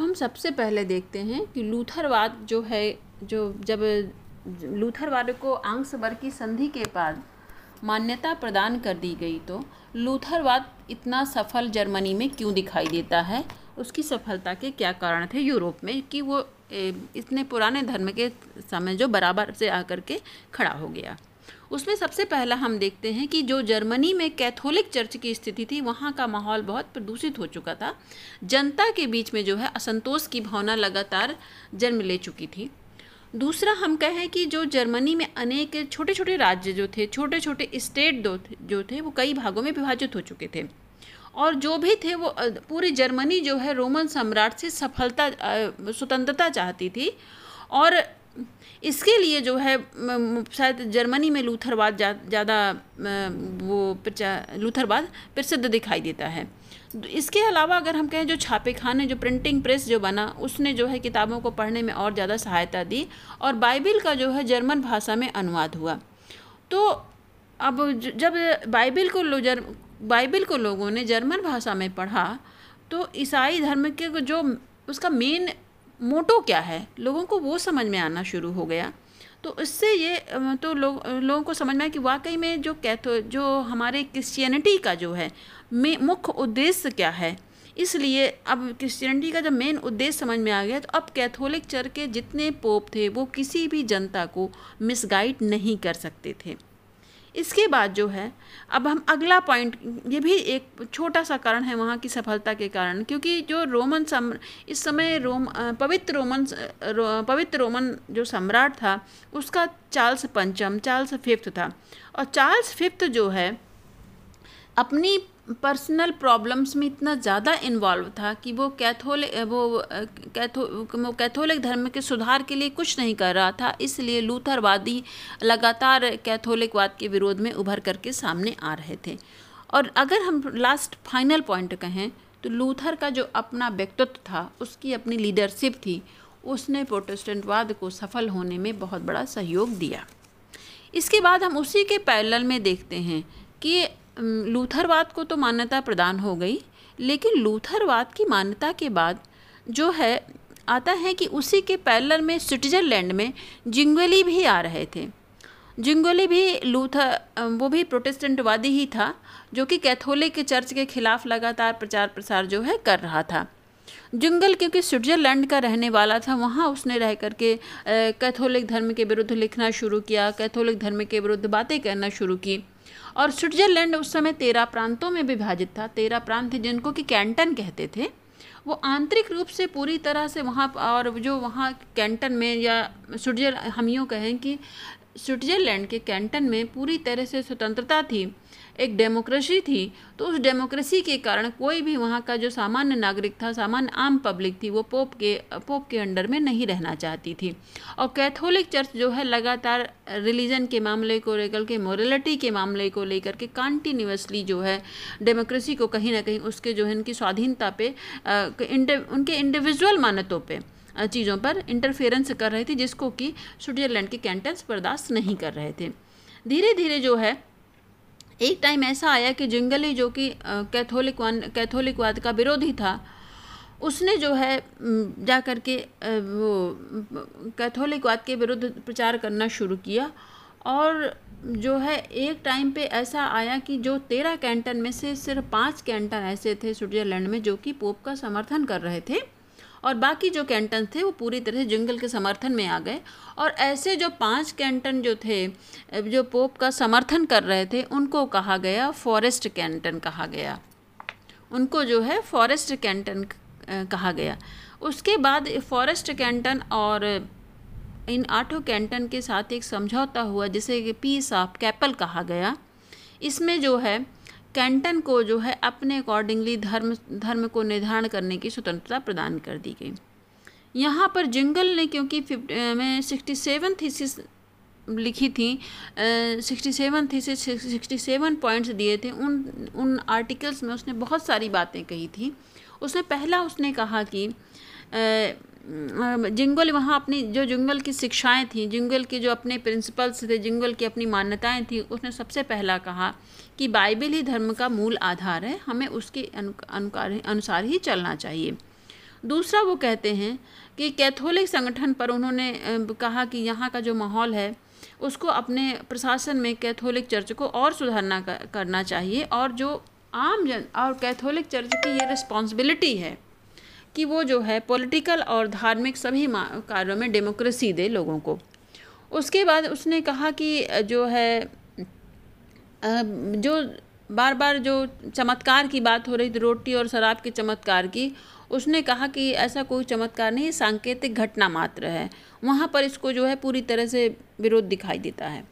हम सबसे पहले देखते हैं कि लूथरवाद जो है, जो जब लूथरवाद को आंग्सबर की संधि के बाद मान्यता प्रदान कर दी गई तो लूथरवाद इतना सफल जर्मनी में क्यों दिखाई देता है? उसकी सफलता के क्या कारण थे यूरोप में कि वो इतने पुराने धर्म के समय जो बराबर से आकर के खड़ा हो गया? उसमें सबसे पहला हम देखते हैं कि जो जर्मनी में कैथोलिक चर्च की स्थिति थी, वहाँ का माहौल बहुत प्रदूषित हो चुका था। जनता के बीच में जो है असंतोष की भावना लगातार जन्म ले चुकी थी। दूसरा हम कहें कि जो जर्मनी में अनेक छोटे छोटे राज्य जो थे छोटे छोटे स्टेट जो थे, वो कई भागों में विभाजित हो चुके थे। और जो भी थे, वो पूरी जर्मनी जो है रोमन सम्राट से सफलता स्वतंत्रता चाहती थी। और इसके लिए जो है शायद जर्मनी में लूथरवाद ज़्यादा वो लूथरवाद प्रसिद्ध दिखाई देता है। इसके अलावा अगर हम कहें जो छापे खाने जो प्रिंटिंग प्रेस जो बना, उसने जो है किताबों को पढ़ने में और ज़्यादा सहायता दी और बाइबिल का जो है जर्मन भाषा में अनुवाद हुआ। तो अब जब बाइबिल को लो जर बाइबिल को लोगों ने जर्मन भाषा में पढ़ा तो ईसाई धर्म के जो, उसका मेन मोटो क्या है? लोगों को वो समझ में आना शुरू हो गया। तो इससे ये तो लोग, लोगों को समझ में आया कि वाकई में जो कैथो, जो हमारे क्रिश्चियनिटी का जो है मुख्य उद्देश्य क्या है? इसलिए अब क्रिश्चियनिटी का जब मेन उद्देश्य समझ में आ गया तो अब कैथोलिक चर्च के जितने पोप थे, वो किसी भी जनता को मिसगाइड नहीं कर सकते थे। इसके बाद जो है अब हम अगला पॉइंट ये भी एक छोटा सा कारण है वहाँ की सफलता के कारण क्योंकि जो रोमन सम इस समय रोम पवित्र रोमन रो, पवित्र रोमन जो सम्राट था उसका चार्ल्स पंचम चार्ल्स फिफ्थ था। और चार्ल्स फिफ्थ जो है अपनी पर्सनल प्रॉब्लम्स में इतना ज़्यादा इन्वॉल्व था कि वो कैथोलिक वो, कैथो, वो कैथोलिक धर्म के सुधार के लिए कुछ नहीं कर रहा था। इसलिए लूथरवादी लगातार कैथोलिकवाद के विरोध में उभर करके सामने आ रहे थे। और अगर हम लास्ट फाइनल पॉइंट कहें तो लूथर का जो अपना व्यक्तित्व था, उसकी अपनी लीडरशिप थी, उसने प्रोटेस्टेंटवाद को सफल होने में बहुत बड़ा सहयोग दिया। इसके बाद हम उसी के पैरेलल में देखते हैं कि लूथरवाद को तो मान्यता प्रदान हो गई, लेकिन लूथरवाद की मान्यता के बाद जो है, आता है कि उसी के पैलर में, स्विट्ज़रलैंड में जिंगली भी आ रहे थे। जिंगोली भी लूथर वो भी प्रोटेस्टेंटवादी ही था, जो कि कैथोलिक चर्च के खिलाफ लगातार प्रचार प्रसार जो है कर रहा था। जुंगल क्योंकि स्विट्ज़रलैंड का रहने वाला था, वहाँ उसने रह करके कैथोलिक धर्म के विरुद्ध लिखना शुरू किया, कैथोलिक धर्म के विरुद्ध बातें करना शुरू की। और स्विट्ज़रलैंड उस समय तेरह प्रांतों में विभाजित था। तेरह प्रांत थे जिनको कि कैंटन कहते थे। वो आंतरिक रूप से पूरी तरह से वहाँ और जो वहाँ कैंटन में या स्विट्जर हम यूँ कहें कि स्विट्ज़रलैंड के कैंटन में पूरी तरह से स्वतंत्रता थी। एक डेमोक्रेसी थी तो उस डेमोक्रेसी के कारण कोई भी वहाँ का जो सामान्य नागरिक था, सामान्य आम पब्लिक थी, वो पोप के पोप के अंडर में नहीं रहना चाहती थी। और कैथोलिक चर्च जो है, लगातार रिलीजन के मामले को लेकर के, मोरलिटी के मामले को लेकर के कंटिन्यूसली जो है, डेमोक्रेसी को कहीं ना कहीं उसके जो है इनकी स्वाधीनता पे उनके इंडिविजुअल मान्यतों पर चीज़ों पर इंटरफेरेंस कर रहे थे, जिसको कि स्विट्ज़रलैंड के कैंटन्स बर्दाश्त नहीं कर रहे थे। धीरे धीरे जो है एक टाइम ऐसा आया कि जिंगली जो कि कैथोलिक वन कैथोलिकवाद का विरोधी था, उसने जो है जा कर के वो कैथोलिकवाद के विरुद्ध प्रचार करना शुरू किया। और जो है, एक टाइम पे ऐसा आया कि जो तेरह कैंटन में से सिर्फ़ पाँच कैंटन ऐसे थे स्विट्ज़रलैंड में, जो कि पोप का समर्थन कर रहे थे। और बाकी जो कैंटन थे, वो पूरी तरह जंगल के समर्थन में आ गए। और ऐसे जो पाँच कैंटन जो थे, जो पोप का समर्थन कर रहे थे, उनको कहा गया फॉरेस्ट कैंटन कहा गया। उनको जो है फॉरेस्ट कैंटन कहा गया। उसके बाद फॉरेस्ट कैंटन और इन आठों कैंटन के साथ एक समझौता हुआ, जिसे पीस ऑफ़ कैपल कहा गया। इसमें जो है कैंटन को जो है अपने अकॉर्डिंगली धर्म धर्म को निर्धारण करने की स्वतंत्रता प्रदान कर दी गई। यहाँ पर जिंगल ने क्योंकि में सिक्सटी सेवन थीसिस लिखी थी sixty seven thesis sixty seven points दिए थे, उन उन आर्टिकल्स में उसने बहुत सारी बातें कही थी। उसने पहला उसने कहा कि जिंगल वहाँ अपनी जो जिंगल की शिक्षाएँ थी, जिंगल के जो अपने प्रिंसिपल्स थे, जिंगल की अपनी मान्यताएँ थी, उसने सबसे पहला कहा कि बाइबल ही धर्म का मूल आधार है, हमें उसके अनुसार ही चलना चाहिए। दूसरा वो कहते हैं कि कैथोलिक संगठन पर उन्होंने कहा कि यहाँ का जो माहौल है, उसको अपने प्रशासन में कैथोलिक चर्च को और सुधारना करना चाहिए और जो आम जन, और कैथोलिक चर्च की ये रिस्पॉन्सिबिलिटी है। कि वो जो है पॉलिटिकल और धार्मिक सभी कार्यों में डेमोक्रेसी दे लोगों को। उसके बाद उसने कहा कि जो है जो बार बार जो चमत्कार की बात हो रही थी रोटी और शराब के चमत्कार की, उसने कहा कि ऐसा कोई चमत्कार नहीं, सांकेतिक घटना मात्र है। वहाँ पर इसको जो है पूरी तरह से विरोध दिखाई देता है।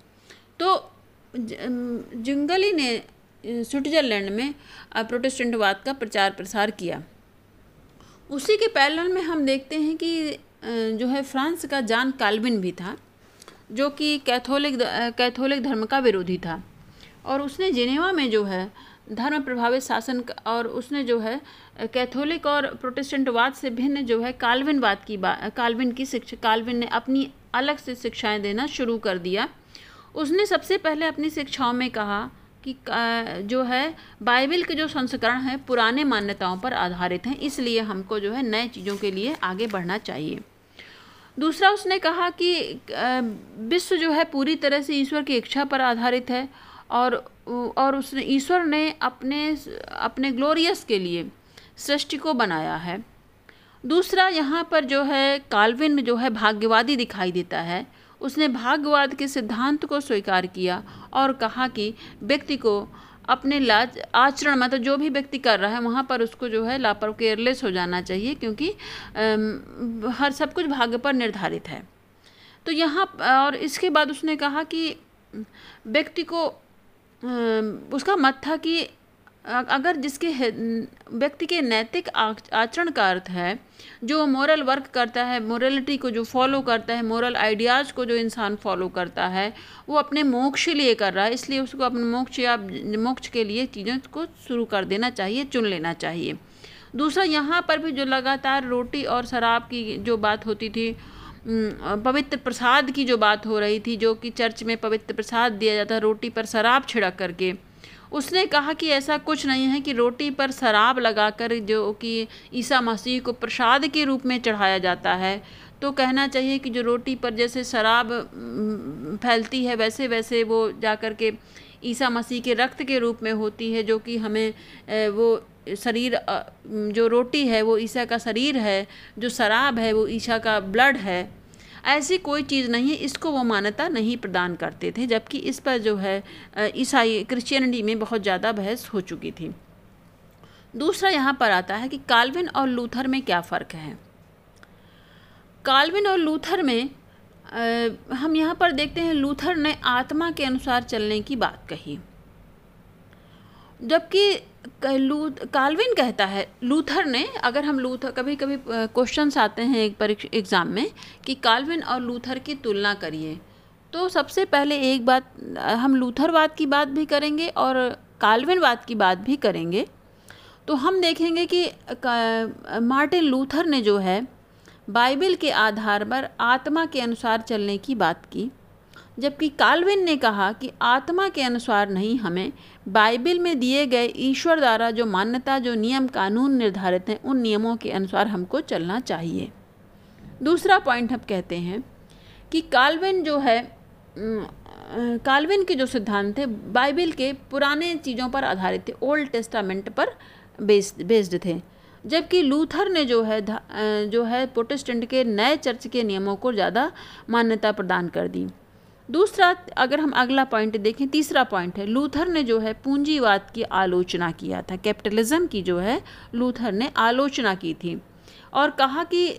तो जंगली ने स्विट्ज़रलैंड में प्रोटेस्टेंटवाद का प्रचार प्रसार किया। उसी के पैरल में हम देखते हैं कि जो है फ्रांस का जान काल्विन भी था, जो कि कैथोलिक कैथोलिक धर्म का विरोधी था। और उसने जिनेवा में जो है धर्म प्रभावित शासन और उसने जो है कैथोलिक और प्रोटेस्टेंटवाद से भिन्न जो है काल्विनवाद की बात काल्विन की शिक्षा, काल्विन ने अपनी अलग से शिक्षाएँ देना शुरू कर दिया। उसने सबसे पहले अपनी शिक्षाओं में कहा कि जो है, बाइबल के जो संस्करण हैं, पुराने मान्यताओं पर आधारित हैं, इसलिए हमको जो है नए चीज़ों के लिए आगे बढ़ना चाहिए। दूसरा, उसने कहा कि विश्व जो है पूरी तरह से ईश्वर की इच्छा पर आधारित है और और उसने, ईश्वर ने अपने अपने ग्लोरियस के लिए सृष्टि को बनाया है। दूसरा, यहाँ पर जो है, काल्विन जो है भाग्यवादी दिखाई देता है। उसने भाग्यवाद के सिद्धांत को स्वीकार किया और कहा कि व्यक्ति को अपने लाज, आचरण मतलब जो भी व्यक्ति कर रहा है, वहाँ पर उसको जो है लापर केयरलेस हो जाना चाहिए क्योंकि हर सब कुछ भाग्य पर निर्धारित है। तो यहाँ, और इसके बाद उसने कहा कि व्यक्ति को उसका मत था कि अगर जिसके व्यक्ति के नैतिक आचरण का अर्थ है, जो मॉरल वर्क करता है मोरलिटी को जो फॉलो करता है मोरल आइडियाज़ को जो इंसान फॉलो करता है, वो अपने मोक्ष लिए कर रहा है, इसलिए उसको अपने मोक्ष या मोक्ष के लिए चीज़ों को शुरू कर देना चाहिए, चुन लेना चाहिए। दूसरा, यहाँ पर भी जो लगातार रोटी और शराब की जो बात होती थी पवित्र प्रसाद की जो बात हो रही थी, जो कि चर्च में पवित्र प्रसाद दिया जाता है रोटी पर शराब छिड़क करके उसने कहा कि ऐसा कुछ नहीं है कि रोटी पर शराब लगाकर जो कि ईसा मसीह को प्रसाद के रूप में चढ़ाया जाता है। तो कहना चाहिए कि जो रोटी पर जैसे शराब फैलती है वैसे वैसे वो जा कर के ईसा मसीह के रक्त के रूप में होती है, जो कि हमें वो शरीर जो रोटी है, वो ईसा का शरीर है, जो शराब है, वो ईसा का ब्लड है। ऐसी कोई चीज़ नहीं है इसको वो मान्यता नहीं प्रदान करते थे जबकि इस पर जो है ईसाई क्रिश्चियनिटी में बहुत ज़्यादा बहस हो चुकी थी। दूसरा यहाँ पर आता है कि काल्विन और लूथर में क्या फ़र्क है? काल्विन और लूथर में आ, हम यहाँ पर देखते हैं लूथर ने आत्मा के अनुसार चलने की बात कही। जबकि काल्विन कहता है, लूथर ने, अगर हम लूथर कभी कभी क्वेश्चंस आते हैं एक परीक्षा एग्ज़ाम में, कि कालविन और लूथर की तुलना करिए। तो सबसे पहले एक बात हम लूथरवाद की बात भी करेंगे और काल्विनवाद की बात भी करेंगे। तो हम देखेंगे कि, मार्टिन लूथर ने जो है, बाइबल के आधार पर आत्मा के अनुसार चलने की बात की। जबकि काल्विन ने कहा कि आत्मा के अनुसार नहीं हमें बाइबल में दिए गए ईश्वर द्वारा जो मान्यता, जो नियम, कानून निर्धारित हैं, उन नियमों के अनुसार हमको चलना चाहिए। दूसरा पॉइंट हम कहते हैं कि काल्विन जो है काल्विन के जो सिद्धांत थे, बाइबल के पुराने चीज़ों पर आधारित थे, ओल्ड टेस्टामेंट पर बेस्ड बेस्ड थे। जबकि लूथर ने जो है जो है, प्रोटेस्टेंट के नए चर्च के नियमों को ज़्यादा मान्यता प्रदान कर दी। दूसरा, अगर हम अगला पॉइंट देखें, तीसरा पॉइंट है, लूथर ने जो है पूंजीवाद की आलोचना किया था, कैपिटलिज्म की जो है, लूथर ने आलोचना की थी। और कहा कि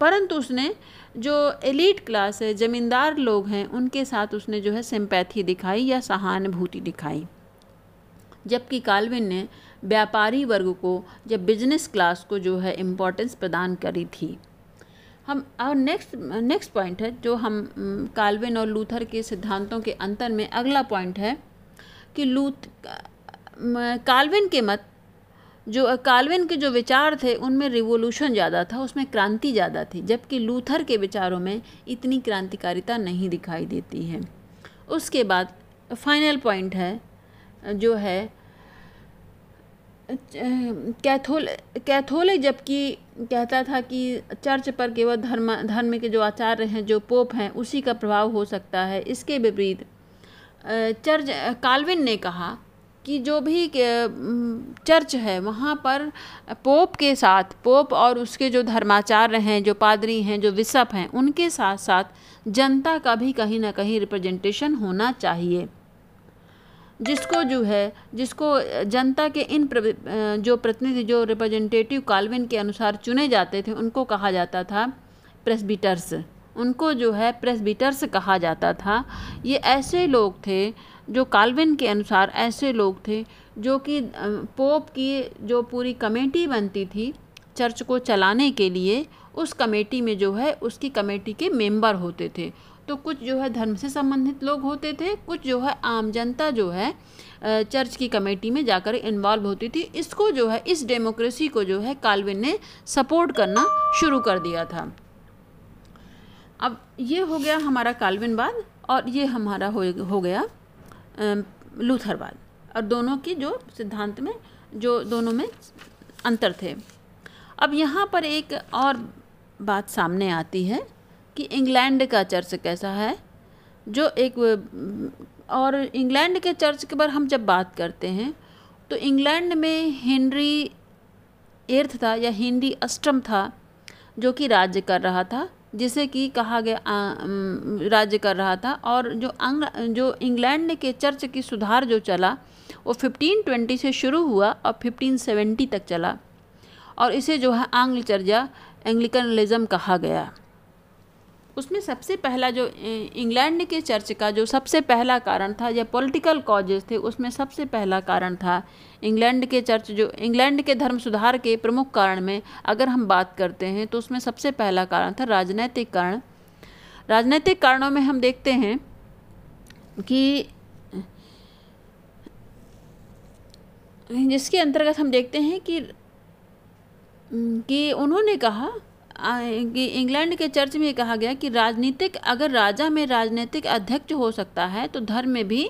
परंतु उसने जो एलीट क्लास है, ज़मींदार लोग हैं, उनके साथ उसने जो है सिंपैथी दिखाई या सहानुभूति दिखाई। जबकि कालविन ने व्यापारी वर्ग को या बिज़नेस क्लास को जो है इम्पोर्टेंस प्रदान करी थी। हम और नेक्स्ट नेक्स्ट पॉइंट है, जो हम काल्विन और लूथर के सिद्धांतों के अंतर में अगला पॉइंट है कि लूथ काल्विन के मत, जो काल्विन के जो विचार थे, उनमें रिवोल्यूशन ज़्यादा था, उसमें क्रांति ज़्यादा थी, जबकि लूथर के विचारों में इतनी क्रांतिकारिता नहीं दिखाई देती है। उसके बाद फाइनल पॉइंट है, जो है कैथोल कैथोलिक जबकि कहता था कि चर्च पर केवल धर्म धर्म के जो आचार्य हैं, जो पोप हैं, उसी का प्रभाव हो सकता है। इसके विपरीत चर्च, काल्विन ने कहा कि जो भी चर्च है, वहाँ पर पोप के साथ, पोप और उसके जो धर्माचार्य हैं, जो पादरी हैं, जो विशप हैं, उनके साथ साथ जनता का भी कहीं ना कहीं रिप्रेजेंटेशन होना चाहिए। जिसको जो है, जिसको जनता के इन जो प्रतिनिधि, जो रिप्रेजेंटेटिव काल्विन के अनुसार चुने जाते थे, उनको कहा जाता था प्रेसबिटर्स उनको जो है प्रेसबिटर्स कहा जाता था। ये ऐसे लोग थे जो कालविन के अनुसार ऐसे लोग थे जो कि पोप की जो पूरी कमेटी बनती थी चर्च को चलाने के लिए, उस कमेटी में जो है, उसकी कमेटी के मेंबर होते थे। तो कुछ जो है धर्म से संबंधित लोग होते थे, कुछ जो है आम जनता जो है चर्च की कमेटी में जाकर इन्वॉल्व होती थी। इसको जो है, इस डेमोक्रेसी को जो है काल्विन ने सपोर्ट करना शुरू कर दिया था। अब ये हो गया हमारा काल्विनवाद और ये हमारा हो हो गया लूथरवाद और दोनों की जो सिद्धांत में, जो दोनों में अंतर थे। अब यहाँ पर एक और बात सामने आती है। कि इंग्लैंड का चर्च कैसा है? जो एक, और इंग्लैंड के चर्च के बारे हम जब बात करते हैं तो इंग्लैंड में हेनरी एर्थ था या हेनरी अष्टम था, जो कि राज्य कर रहा था, जिसे कि कहा गया राज्य कर रहा था, और जो अंग, जो इंग्लैंड के चर्च की सुधार जो चला, वो 1520 से शुरू हुआ और 1570 तक चला, और इसे जो है आंग्ल चर्चा एंग्लिकनलिज्म कहा गया। उसमें सबसे पहला जो इंग्लैंड के चर्च का जो सबसे पहला कारण था, या पॉलिटिकल कॉजेज थे, उसमें सबसे पहला कारण था इंग्लैंड के चर्च जो, इंग्लैंड के धर्म सुधार के प्रमुख कारण में अगर हम बात करते हैं तो उसमें सबसे पहला कारण था राजनैतिक कारण। राजनैतिक कारणों में हम देखते हैं कि, जिसके अंतर्गत हम देखते हैं कि कि उन्होंने कहा इंग्लैंड के चर्च में कहा गया कि राजनीतिक, अगर राजा में राजनीतिक अध्यक्ष हो सकता है तो धर्म में भी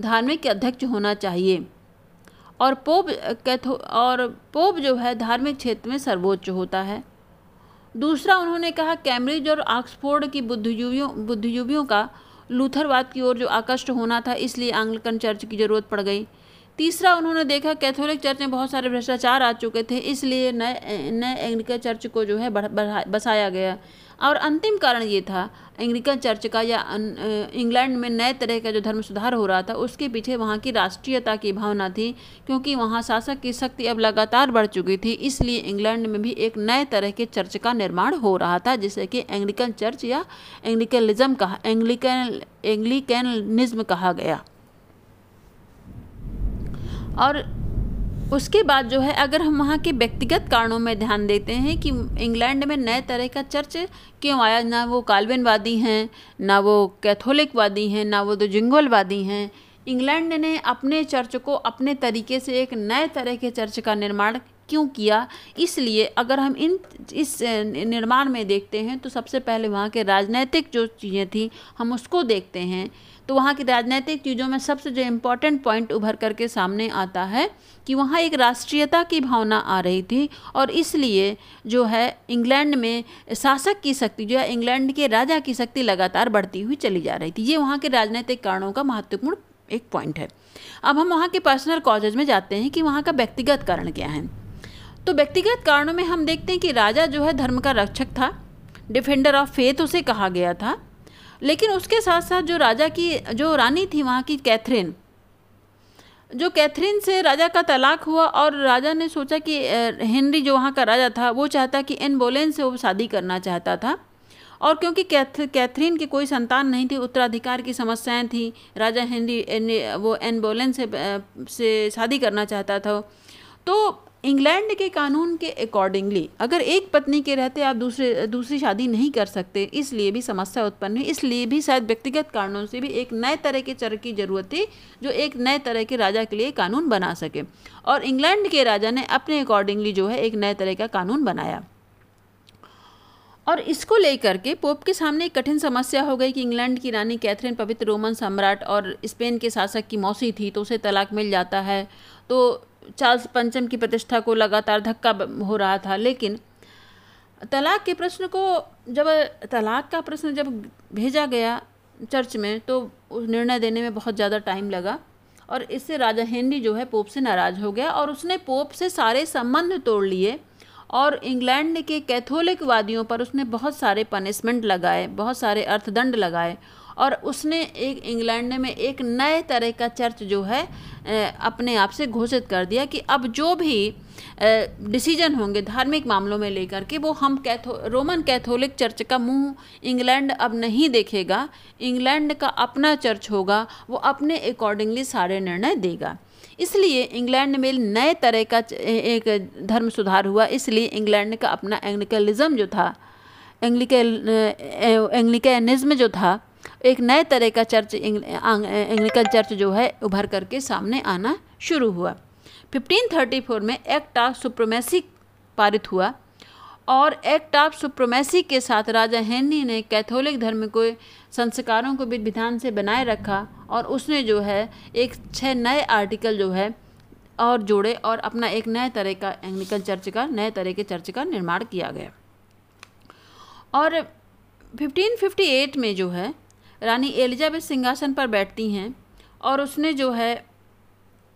धार्मिक अध्यक्ष होना चाहिए। और पोप कैथो, और पोप जो है, धार्मिक क्षेत्र में सर्वोच्च होता है। दूसरा उन्होंने कहा, कैम्ब्रिज और ऑक्सफोर्ड की बुद्धिजीवियों बुद्धिजीवियों का लूथरवाद की ओर जो आकर्ष्ट होना था, इसलिए आंग्लिकन चर्च की ज़रूरत पड़ गई। तीसरा उन्होंने देखा, कैथोलिक चर्च में बहुत सारे भ्रष्टाचार आ चुके थे, इसलिए नए नए एंग्लिकन चर्च को जो है बसाया गया। और अंतिम कारण ये था, एंग्लिकन चर्च का या इंग्लैंड में नए तरह का जो धर्म सुधार हो रहा था, उसके पीछे वहाँ की राष्ट्रीयता की भावना थी, क्योंकि वहाँ शासक की शक्ति अब लगातार बढ़ चुकी थी, इसलिए इंग्लैंड में भी एक नए तरह के चर्च का निर्माण हो रहा था, जिसे कि एंग्लिकन चर्च या एंग्लिकलिज्म कहा, एंग्लिकन, एंग्लिकनिज्म कहा गया। और उसके बाद जो है, अगर हम वहाँ के व्यक्तिगत कारणों में ध्यान देते हैं कि इंग्लैंड में नए तरह का चर्च क्यों आया, ना वो काल्विनवादी हैं, ना वो कैथोलिकवादी हैं, ना वो तो जिंगोलवादी हैं, इंग्लैंड ने अपने चर्च को अपने तरीके से एक नए तरह के चर्च का निर्माण क्यों किया? इसलिए अगर हम इन, इस निर्माण में देखते हैं तो सबसे पहले वहाँ के राजनैतिक जो चीज़ें थी, हम उसको देखते हैं। तो वहाँ की राजनीतिक चीज़ों में सबसे जो इम्पोर्टेंट पॉइंट उभर करके सामने आता है कि वहाँ एक राष्ट्रीयता की भावना आ रही थी और इसलिए जो है इंग्लैंड में शासक की शक्ति, जो है इंग्लैंड के राजा की शक्ति लगातार बढ़ती हुई चली जा रही थी। ये वहाँ के राजनीतिक कारणों का महत्वपूर्ण एक पॉइंट है। अब हम वहाँ के पर्सनल कॉजेज में जाते हैं कि वहाँ का व्यक्तिगत कारण क्या है। तो व्यक्तिगत कारणों में हम देखते हैं कि राजा जो है धर्म का रक्षक था डिफेंडर ऑफ़ फेथ उसे कहा गया था। लेकिन उसके साथ साथ जो राजा की, जो रानी थी वहाँ की कैथरीन, जो कैथरीन से राजा का तलाक हुआ और राजा ने सोचा कि हेनरी जो वहाँ का राजा था, वो चाहता कि एन बोलेन से वो शादी करना चाहता था। और क्योंकि कैथ, कैथरीन की कोई संतान नहीं थी, उत्तराधिकार की समस्याएँ थी, राजा हेनरी वो एन बोलेन से से शादी करना चाहता था। तो इंग्लैंड के कानून के अकॉर्डिंगली अगर एक पत्नी के रहते आप दूसरे, दूसरी शादी नहीं कर सकते, इसलिए भी समस्या उत्पन्न हुई। इसलिए भी शायद व्यक्तिगत कारणों से भी एक नए तरह के चर की ज़रूरत थी, जो एक नए तरह के राजा के लिए कानून बना सके। और इंग्लैंड के राजा ने अपने अकॉर्डिंगली जो है एक नए तरह का कानून बनाया। और इसको लेकर के पोप के सामने एक कठिन समस्या हो गई कि इंग्लैंड की रानी कैथरीन पवित्र रोमन सम्राट और स्पेन के शासक की मौसी थी तो उसे तलाक मिल जाता है। तो चार्ल्स पंचम की प्रतिष्ठा को लगातार धक्का हो रहा था, लेकिन तलाक के प्रश्न को जब, तलाक का प्रश्न जब भेजा गया चर्च में तो निर्णय देने में बहुत ज़्यादा टाइम लगा और इससे राजा हेनरी जो है पोप से नाराज़ हो गया और उसने पोप से सारे संबंध तोड़ लिए और इंग्लैंड के कैथोलिक वादियों पर उसने बहुत सारे पनिशमेंट लगाए, बहुत सारे अर्थदंड लगाए और उसने एक इंग्लैंड में एक नए तरह का चर्च जो है अपने आप से घोषित कर दिया कि अब जो भी डिसीज़न होंगे धार्मिक मामलों में लेकर के, वो हम कैथो रोमन कैथोलिक चर्च का मुँह इंग्लैंड अब नहीं देखेगा। इंग्लैंड का अपना चर्च होगा, वो अपने अकॉर्डिंगली सारे निर्णय देगा। इसलिए इंग्लैंड में नए तरह का एक धर्म सुधार हुआ, इसलिए इंग्लैंड का अपना एंग्लिकलिज्म जो था एंग्लिकल एंग्लिकनिज्म जो था एक नए तरह का चर्च एंग्लिकन चर्च जो है, उभर करके सामने आना शुरू हुआ। 1534 में एक्ट ऑफ़ सुप्रोमेसी पारित हुआ और एक्ट ऑफ़ सुप्रोमेसी के साथ राजा हेनरी ने कैथोलिक धर्म को, संस्कारों को विधि विधान से बनाए रखा और उसने जो है, एक छः नए आर्टिकल जो है, और जोड़े और अपना एक नए तरह का एंग्लिकन चर्च का, नए तरह के चर्च का निर्माण किया गया। और 1558 में जो है रानी एलिजाबेथ सिंहासन पर बैठती हैं और उसने जो है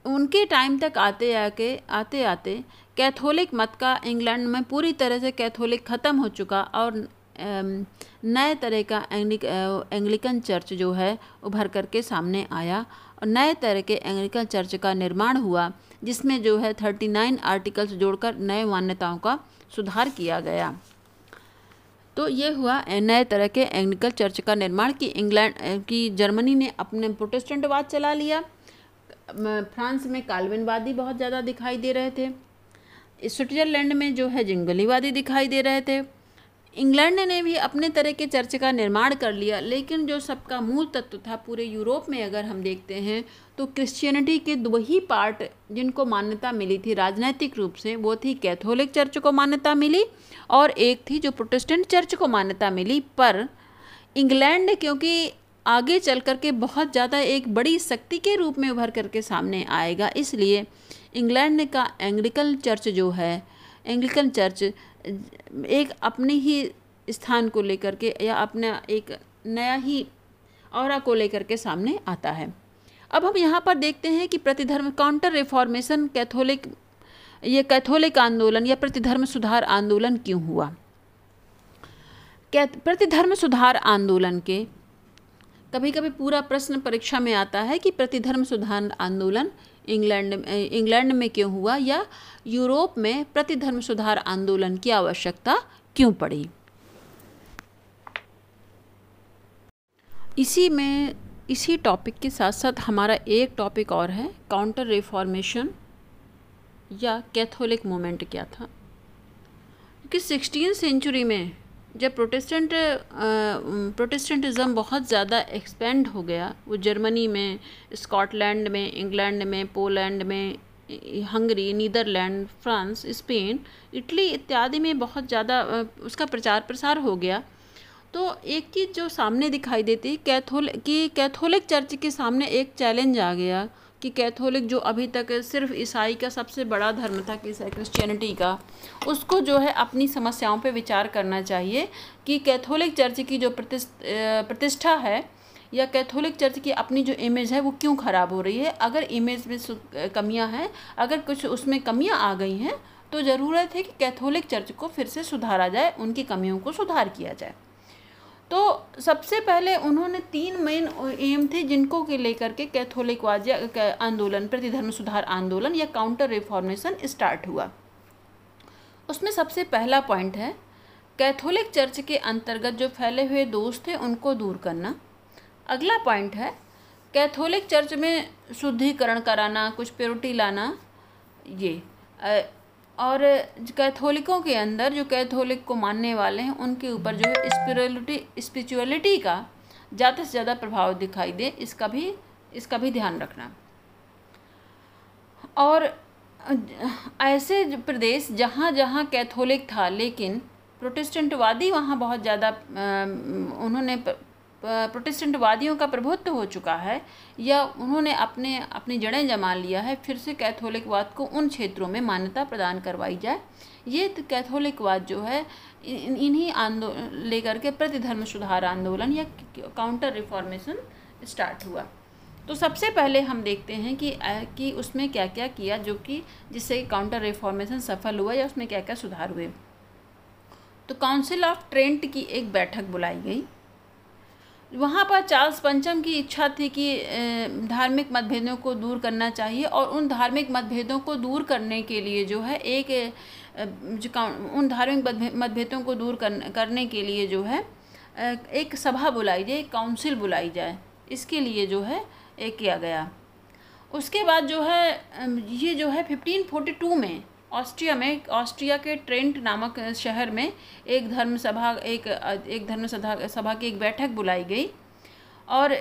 उनके टाइम तक आते आके, आते आते कैथोलिक मत का इंग्लैंड में पूरी तरह से कैथोलिक ख़त्म हो चुका और नए तरह का एंग्लिक एंग्लिकन चर्च जो है उभर करके सामने आया और नए तरह के एंग्लिकन चर्च का निर्माण हुआ, जिसमें जो है थर्टी नाइन आर्टिकल्स जोड़कर नए मान्यताओं का सुधार किया गया। तो ये हुआ नए तरह के एंग्लिकल चर्च का निर्माण कि इंग्लैंड की जर्मनी ने अपने प्रोटेस्टेंटवाद चला लिया। फ्रांस में काल्विनवादी बहुत ज़्यादा दिखाई दे रहे थे। स्विट्ज़रलैंड में जो है जिंगलीवादी दिखाई दे रहे थे। इंग्लैंड ने भी अपने तरह के चर्च का निर्माण कर लिया, लेकिन जो सबका मूल तत्व था पूरे यूरोप में अगर हम देखते हैं तो क्रिश्चियनिटी के दो ही पार्ट जिनको मान्यता मिली थी राजनैतिक रूप से, वो थी कैथोलिक चर्च को मान्यता मिली और एक थी जो प्रोटेस्टेंट चर्च को मान्यता मिली। पर इंग्लैंड क्योंकि आगे चल कर के बहुत ज़्यादा एक बड़ी शक्ति के रूप में उभर करके सामने आएगा, इसलिए इंग्लैंड का एंग्लिकन चर्च जो है एंग्लिकन चर्च एक अपने ही स्थान को लेकर के या अपना एक नया ही और को लेकर के सामने आता है। अब हम यहाँ पर देखते हैं कि प्रतिधर्म काउंटर रिफॉर्मेशन कैथोलिक ये कैथोलिक आंदोलन या प्रतिधर्म सुधार आंदोलन क्यों हुआ? प्रतिधर्म सुधार आंदोलन के कभी कभी पूरा प्रश्न परीक्षा में आता है कि प्रतिधर्म सुधार आंदोलन इंग्लैंड इंग्लैंड में क्यों हुआ या यूरोप में प्रतिधर्म सुधार आंदोलन की आवश्यकता क्यों पड़ी? इसी में, इसी टॉपिक के साथ साथ हमारा एक टॉपिक और है काउंटर रिफॉर्मेशन या कैथोलिक मूवमेंट क्या था? क्योंकि सिक्सटीन सेंचुरी में जब प्रोटेस्टेंट प्रोटेस्टेंटिज़म बहुत ज़्यादा एक्सपेंड हो गया, वो जर्मनी में, स्कॉटलैंड में, इंग्लैंड में, पोलैंड में Hungary, Netherlands, France, Spain, Italy इत्यादि में बहुत ज़्यादा उसका प्रचार प्रसार हो गया। तो एक चीज़ जो सामने दिखाई देती कैथोलिक कि कैथोलिक चर्च के सामने एक चैलेंज आ गया कि कैथोलिक जो अभी तक सिर्फ़ ईसाई का सबसे बड़ा धर्म था क्रिश्चियनिटी का, उसको जो है अपनी समस्याओं पे विचार करना चाहिए कि कैथोलिक चर्च की जो प्रतिष्ठा है या कैथोलिक चर्च की अपनी जो इमेज है वो क्यों ख़राब हो रही है? अगर इमेज में कमियाँ हैं, अगर कुछ उसमें कमियाँ आ गई हैं तो ज़रूरत है कि कैथोलिक चर्च को फिर से सुधारा जाए, उनकी कमियों को सुधार किया जाए। तो सबसे पहले उन्होंने तीन मेन एम थे जिनको के लेकर के कैथोलिकवाद आंदोलन, प्रतिधर्म सुधार आंदोलन या काउंटर रिफॉर्मेशन स्टार्ट हुआ। उसमें सबसे पहला पॉइंट है कैथोलिक चर्च के अंतर्गत जो फैले हुए दोष थे उनको दूर करना। अगला पॉइंट है कैथोलिक चर्च में शुद्धिकरण कराना, कुछ प्योरिटी लाना, ये और कैथोलिकों के अंदर, जो कैथोलिक को मानने वाले हैं, उनके ऊपर जो है स्पिरिचुअलिटी स्पिरिचुअलिटी का ज़्यादा से ज़्यादा प्रभाव दिखाई दे, इसका भी इसका भी ध्यान रखना। और ऐसे प्रदेश जहाँ जहाँ कैथोलिक था, लेकिन प्रोटेस्टेंटवादी वहाँ बहुत ज़्यादा उन्होंने प्रोटेस्टेंटवादियों का प्रभुत्व हो चुका है या उन्होंने अपने, अपनी जड़ें जमा लिया है, फिर से कैथोलिकवाद को उन क्षेत्रों में मान्यता प्रदान करवाई जाए। ये कैथोलिकवाद जो है इन्हीं आंदोलन लेकर के प्रतिधर्म सुधार आंदोलन या काउंटर रिफॉर्मेशन स्टार्ट हुआ। तो सबसे पहले हम देखते हैं कि कि उसमें क्या क्या किया जो कि, जिससे काउंटर रिफॉर्मेशन सफल हुआ या उसमें क्या क्या सुधार हुए। तो काउंसिल ऑफ़ ट्रेंट की एक बैठक बुलाई गई। वहाँ पर चार्ल्स पंचम की इच्छा थी कि धार्मिक मतभेदों को दूर करना चाहिए और उन धार्मिक मतभेदों को दूर करने के लिए जो है एक जो उन धार्मिक मतभेदों को दूर करने के लिए जो है एक सभा बुलाई जाए, एक काउंसिल बुलाई जाए। इसके लिए जो है, एक किया गया। उसके बाद जो है ये जो है, फिफ्टीन फोर्टी टू में ऑस्ट्रिया में, ऑस्ट्रिया के ट्रेंट नामक शहर में एक धर्म सभा एक एक धर्म सभा की एक बैठक बुलाई गई। और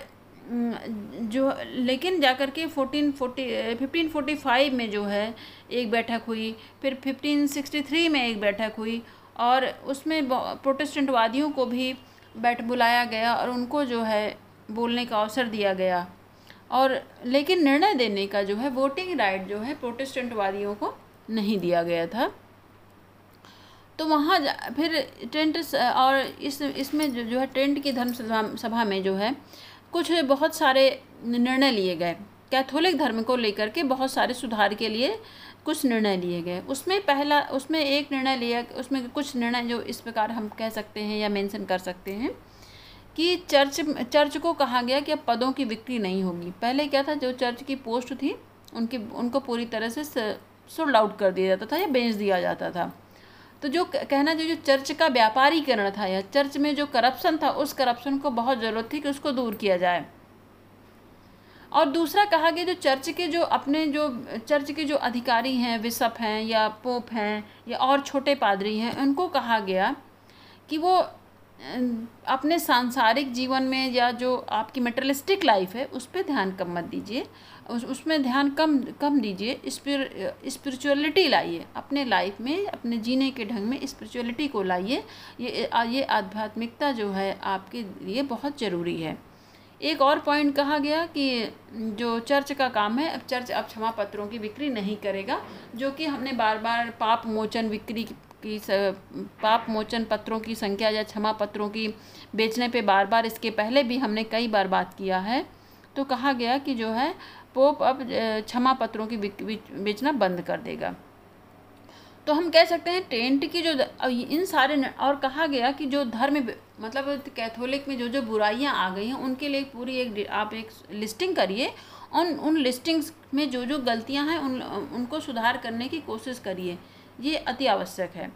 जो, लेकिन जाकर के fourteen forty, fifteen forty five में जो है, एक बैठक हुई, फिर फिफ्टीन सिक्सटी थ्री में एक बैठक हुई, और उसमें प्रोटेस्टेंटवादियों को भी बैठ, बुलाया गया और उनको जो है, बोलने का अवसर दिया गया। और, लेकिन निर्णय देने का जो है, वोटिंग राइट जो है, प्रोटेस्टेंटवादियों को नहीं दिया गया था। तो वहाँ फिर टेंट और इस, इसमें जो जो है टेंट की धर्म सभा में जो है कुछ बहुत सारे निर्णय लिए गए। कैथोलिक धर्म को लेकर के बहुत सारे सुधार के लिए कुछ निर्णय लिए गए। उसमें पहला, उसमें एक निर्णय लिया, उसमें कुछ निर्णय जो इस प्रकार हम कह सकते हैं या मेंशन कर सकते हैं कि चर्च चर्च को कहा गया कि अब पदों की बिक्री नहीं होगी। पहले क्या था, जो चर्च की पोस्ट थी, उनकी, उनको पूरी तरह से सोल्ड आउट कर दिया जाता था या बेच दिया जाता था। तो जो कहना जो जो चर्च का व्यापारीकरण था या चर्च में जो करप्शन था, उस करप्शन को बहुत ज़रूरत थी कि उसको दूर किया जाए। और दूसरा कहा गया जो चर्च के जो अपने जो, चर्च के जो अधिकारी हैं, विशप हैं या पोप हैं या और छोटे पादरी हैं, उनको कहा गया कि वो अपने सांसारिक जीवन में या जो आपकी मेटरलिस्टिक लाइफ है, उस पर ध्यान कम मत दीजिए। उस, उसमें ध्यान कम कम दीजिए स्पिरिचुअलिटी लाइए। अपने लाइफ में, अपने जीने के ढंग में स्पिरिचुअलिटी को लाइए। ये ये आध्यात्मिकता जो है, आपके लिए बहुत ज़रूरी है। एक और पॉइंट कहा गया कि जो चर्च का काम है, अब चर्च अब क्षमा पत्रों की बिक्री नहीं करेगा, जो कि हमने बार बार पाप मोचन बिक्री की पाप मोचन पत्रों की संख्या या क्षमा पत्रों की बेचने पे बार बार इसके पहले भी हमने कई बार बात किया है। तो कहा गया कि जो है पोप अब क्षमा पत्रों की बेचना बंद कर देगा। तो हम कह सकते हैं टेंट की जो इन सारे और कहा गया कि जो धर्म मतलब कैथोलिक में जो जो बुराइयाँ आ गई हैं, उनके लिए पूरी एक आप एक लिस्टिंग करिए। उन उन लिस्टिंग्स में जो जो गलतियाँ हैं, उन उनको सुधार करने की कोशिश करिए। ये अति आवश्यक है।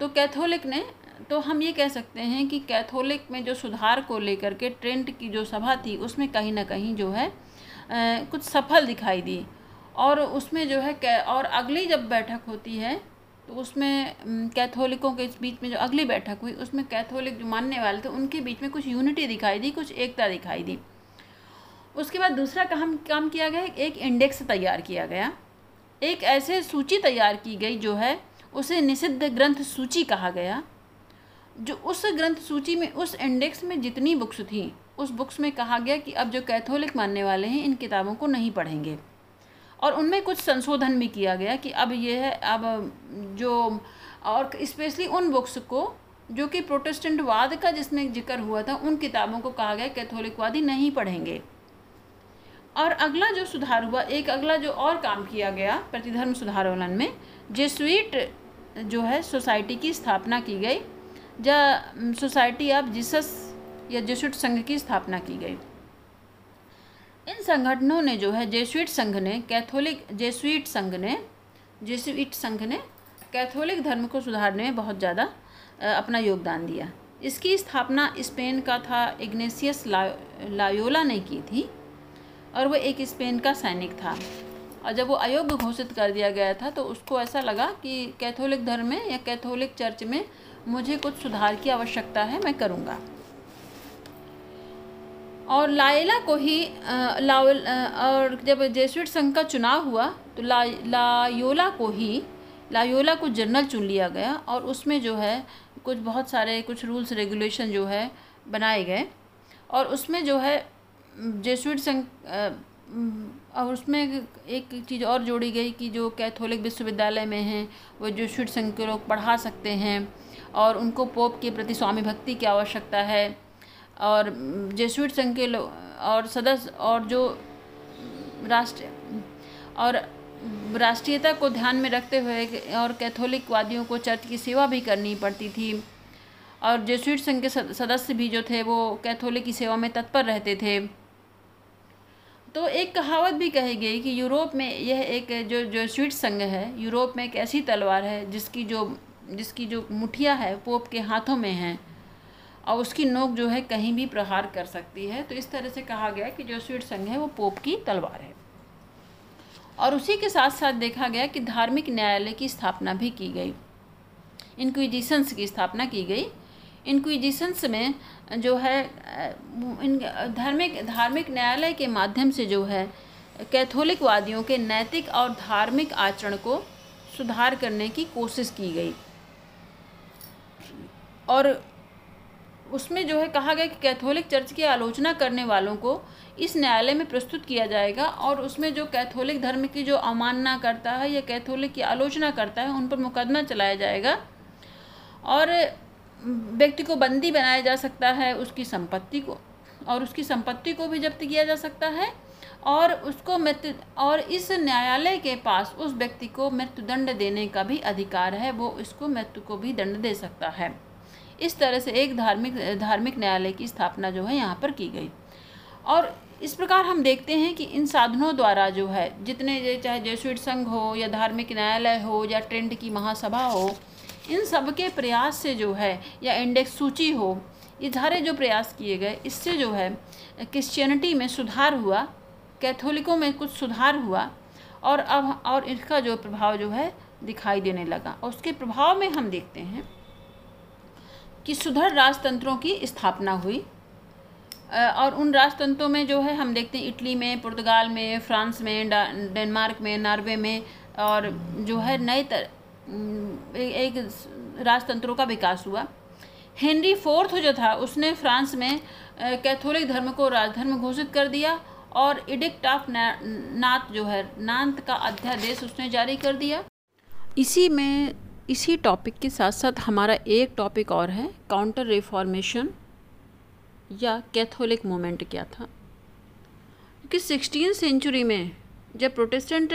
तो कैथोलिक ने तो हम ये कह सकते हैं कि कैथोलिक में जो सुधार को लेकर के ट्रेंट की जो सभा थी, उसमें कहीं ना कहीं जो है कुछ सफल दिखाई दी। और उसमें जो है और अगली जब बैठक होती है तो उसमें कैथोलिकों के बीच में जो अगली बैठक हुई, उसमें कैथोलिक जो मानने वाले थे, उनके बीच में कुछ यूनिटी दिखाई दी, कुछ एकता दिखाई दी। उसके बाद दूसरा काम काम किया गया, एक इंडेक्स तैयार किया गया। एक ऐसे सूची तैयार की गई जो है, उसे निषिद्ध ग्रंथ सूची कहा गया, जो उस ग्रंथ सूची में, उस इंडेक्स में जितनी बुक्स थी उस बुक्स में कहा गया कि अब जो कैथोलिक मानने वाले हैं, इन किताबों को नहीं पढ़ेंगे। और उनमें कुछ संशोधन भी किया गया कि अब ये है, अब जो, और स्पेशली उन बुक्स को जो कि प्रोटेस्टेंटवाद का जिसमें ज़िक्र हुआ था, उन किताबों को कहा गया कैथोलिकवादी नहीं पढ़ेंगे। और अगला जो सुधार हुआ, एक अगला जो और काम किया गया प्रतिधर्म सुधार आंदोलन में, जेसुइट जो है, सोसाइटी की स्थापना की गई। जा, सोसाइटी ऑफ़ जीसस या जेसुइट संघ की स्थापना की गई। इन संगठनों ने जो है जेसुइट संघ ने, कैथोलिक जेसुइट संघ ने, जेसुइट संघ ने कैथोलिक धर्म को सुधारने में बहुत ज़्यादा अपना योगदान दिया। इसकी स्थापना स्पेन का था, इग्नेसियस ला, लायोला ने की थी, और वो एक स्पेन का सैनिक था। और जब वो अयोग्य घोषित कर दिया गया था तो उसको ऐसा लगा कि कैथोलिक धर्म में या कैथोलिक चर्च में मुझे कुछ सुधार की आवश्यकता है, मैं करूँगा। और लाइला को ही ला और जब जेसुइट संघ का चुनाव हुआ तो ला लायोला को ही, लायोला को जनरल चुन लिया गया और उसमें जो है, कुछ बहुत सारे, कुछ रूल्स, रेगुलेशन जो है, बनाए गए। और उसमें जो है जेसुइट संघ और उसमें एक चीज़ और जोड़ी गई कि जो कैथोलिक विश्वविद्यालय में हैं, वो जेसुइट संघ के लोग पढ़ा सकते हैं और उनको पोप के प्रति स्वामी भक्ति की आवश्यकता है। और जेसुइट संघ के लोग और सदस्य, और जो राष्ट्र, और राष्ट्रीयता को ध्यान में रखते हुए और कैथोलिक वादियों को चर्च की सेवा भी करनी पड़ती थी। और जेसुइट संघ के सदस्य भी जो थे, वो कैथोलिक की सेवा में तत्पर रहते थे। तो एक कहावत भी कही गई कि यूरोप में यह एक जो जो स्वीट संघ है, यूरोप में एक ऐसी तलवार है जिसकी जो जिसकी जो मुठिया है, पोप के हाथों में है। और उसकी नोक जो है कहीं भी प्रहार कर सकती है। तो इस तरह से कहा गया कि जो स्वीट संघ है वो पोप की तलवार है। और उसी के साथ साथ देखा गया कि धार्मिक न्यायालय की स्थापना भी की गई। इनक्विजिशंस की स्थापना की गई। इनक्विजिशंस में जो है, इन धार्मिक धार्मिक न्यायालय के माध्यम से जो है कैथोलिक वादियों के नैतिक और धार्मिक आचरण को सुधार करने की कोशिश की गई। और उसमें जो है कहा गया कि कैथोलिक चर्च की आलोचना करने वालों को इस न्यायालय में प्रस्तुत किया जाएगा और उसमें जो कैथोलिक धर्म की जो अवमानना करता है या कैथोलिक की आलोचना करता है, उन पर मुकदमा चलाया जाएगा और व्यक्ति को बंदी बनाया जा सकता है उसकी संपत्ति को और उसकी संपत्ति को भी जब्त किया जा सकता है और उसको मृत्यु और इस न्यायालय के पास उस व्यक्ति को मृत्युदंड देने का भी अधिकार है, वो इसको मृत्यु को भी दंड दे सकता है। इस तरह से एक धार्मिक धार्मिक न्यायालय की स्थापना जो है यहाँ पर की गई। और इस प्रकार हम देखते हैं कि इन साधनों द्वारा जो है, जितने चाहे जेसुइट संघ हो या धार्मिक न्यायालय हो या ट्रेंड की महासभा हो, इन सब के प्रयास से जो है या इंडेक्स सूची हो, ये सारे जो प्रयास किए गए, इससे जो है, क्रिश्चियनिटी में सुधार हुआ, कैथोलिकों में कुछ सुधार हुआ और अब, और इसका जो प्रभाव जो है दिखाई देने लगा। और उसके प्रभाव में हम देखते हैं कि सुधर राजतंत्रों की स्थापना हुई। और उन राजतंत्रों में जो है, हम देखते हैं इटली में, पुर्तगाल में, फ्रांस में डेनमार्क में, नॉर्वे में, और जो है नए तर एक राजतंत्रों का विकास हुआ। हेनरी फोर्थ जो था, उसने फ्रांस में कैथोलिक धर्म को राजधर्म घोषित कर दिया और इडिक्ट ऑफ़ नाथ जो है, नांत का अध्यादेश उसने जारी कर दिया। इसी में इसी टॉपिक के साथ साथ हमारा एक टॉपिक और है काउंटर रिफॉर्मेशन या कैथोलिक मूवमेंट क्या था? क्योंकि सिक्सटीन सेंचुरी में जब प्रोटेस्टेंट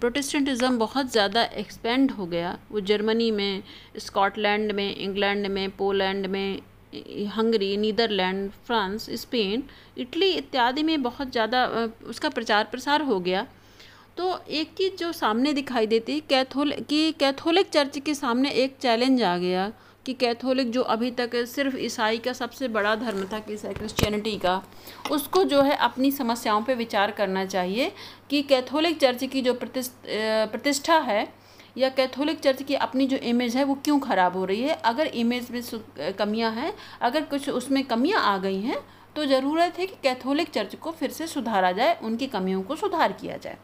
प्रोटेस्टेंटिज़म बहुत ज़्यादा एक्सपेंड हो गया, वो जर्मनी में, स्कॉटलैंड में, इंग्लैंड में, पोलैंड में Hungary, Netherlands, France, Spain, Italy इत्यादि में बहुत ज़्यादा उसका प्रचार प्रसार हो गया। तो एक चीज़ जो सामने दिखाई देती कैथोलिक कि कैथोलिक चर्च के सामने एक चैलेंज आ गया कि कैथोलिक जो अभी तक सिर्फ़ ईसाई का सबसे बड़ा धर्म था कि क्रिश्चियनिटी का, उसको जो है अपनी समस्याओं पे विचार करना चाहिए कि कैथोलिक चर्च की जो प्रतिष्ठा है या कैथोलिक चर्च की अपनी जो इमेज है वो क्यों ख़राब हो रही है? अगर इमेज में कमियाँ हैं, अगर कुछ उसमें कमियाँ आ गई हैं तो ज़रूरत है कि कैथोलिक चर्च को फिर से सुधारा जाए, उनकी कमियों को सुधार किया जाए।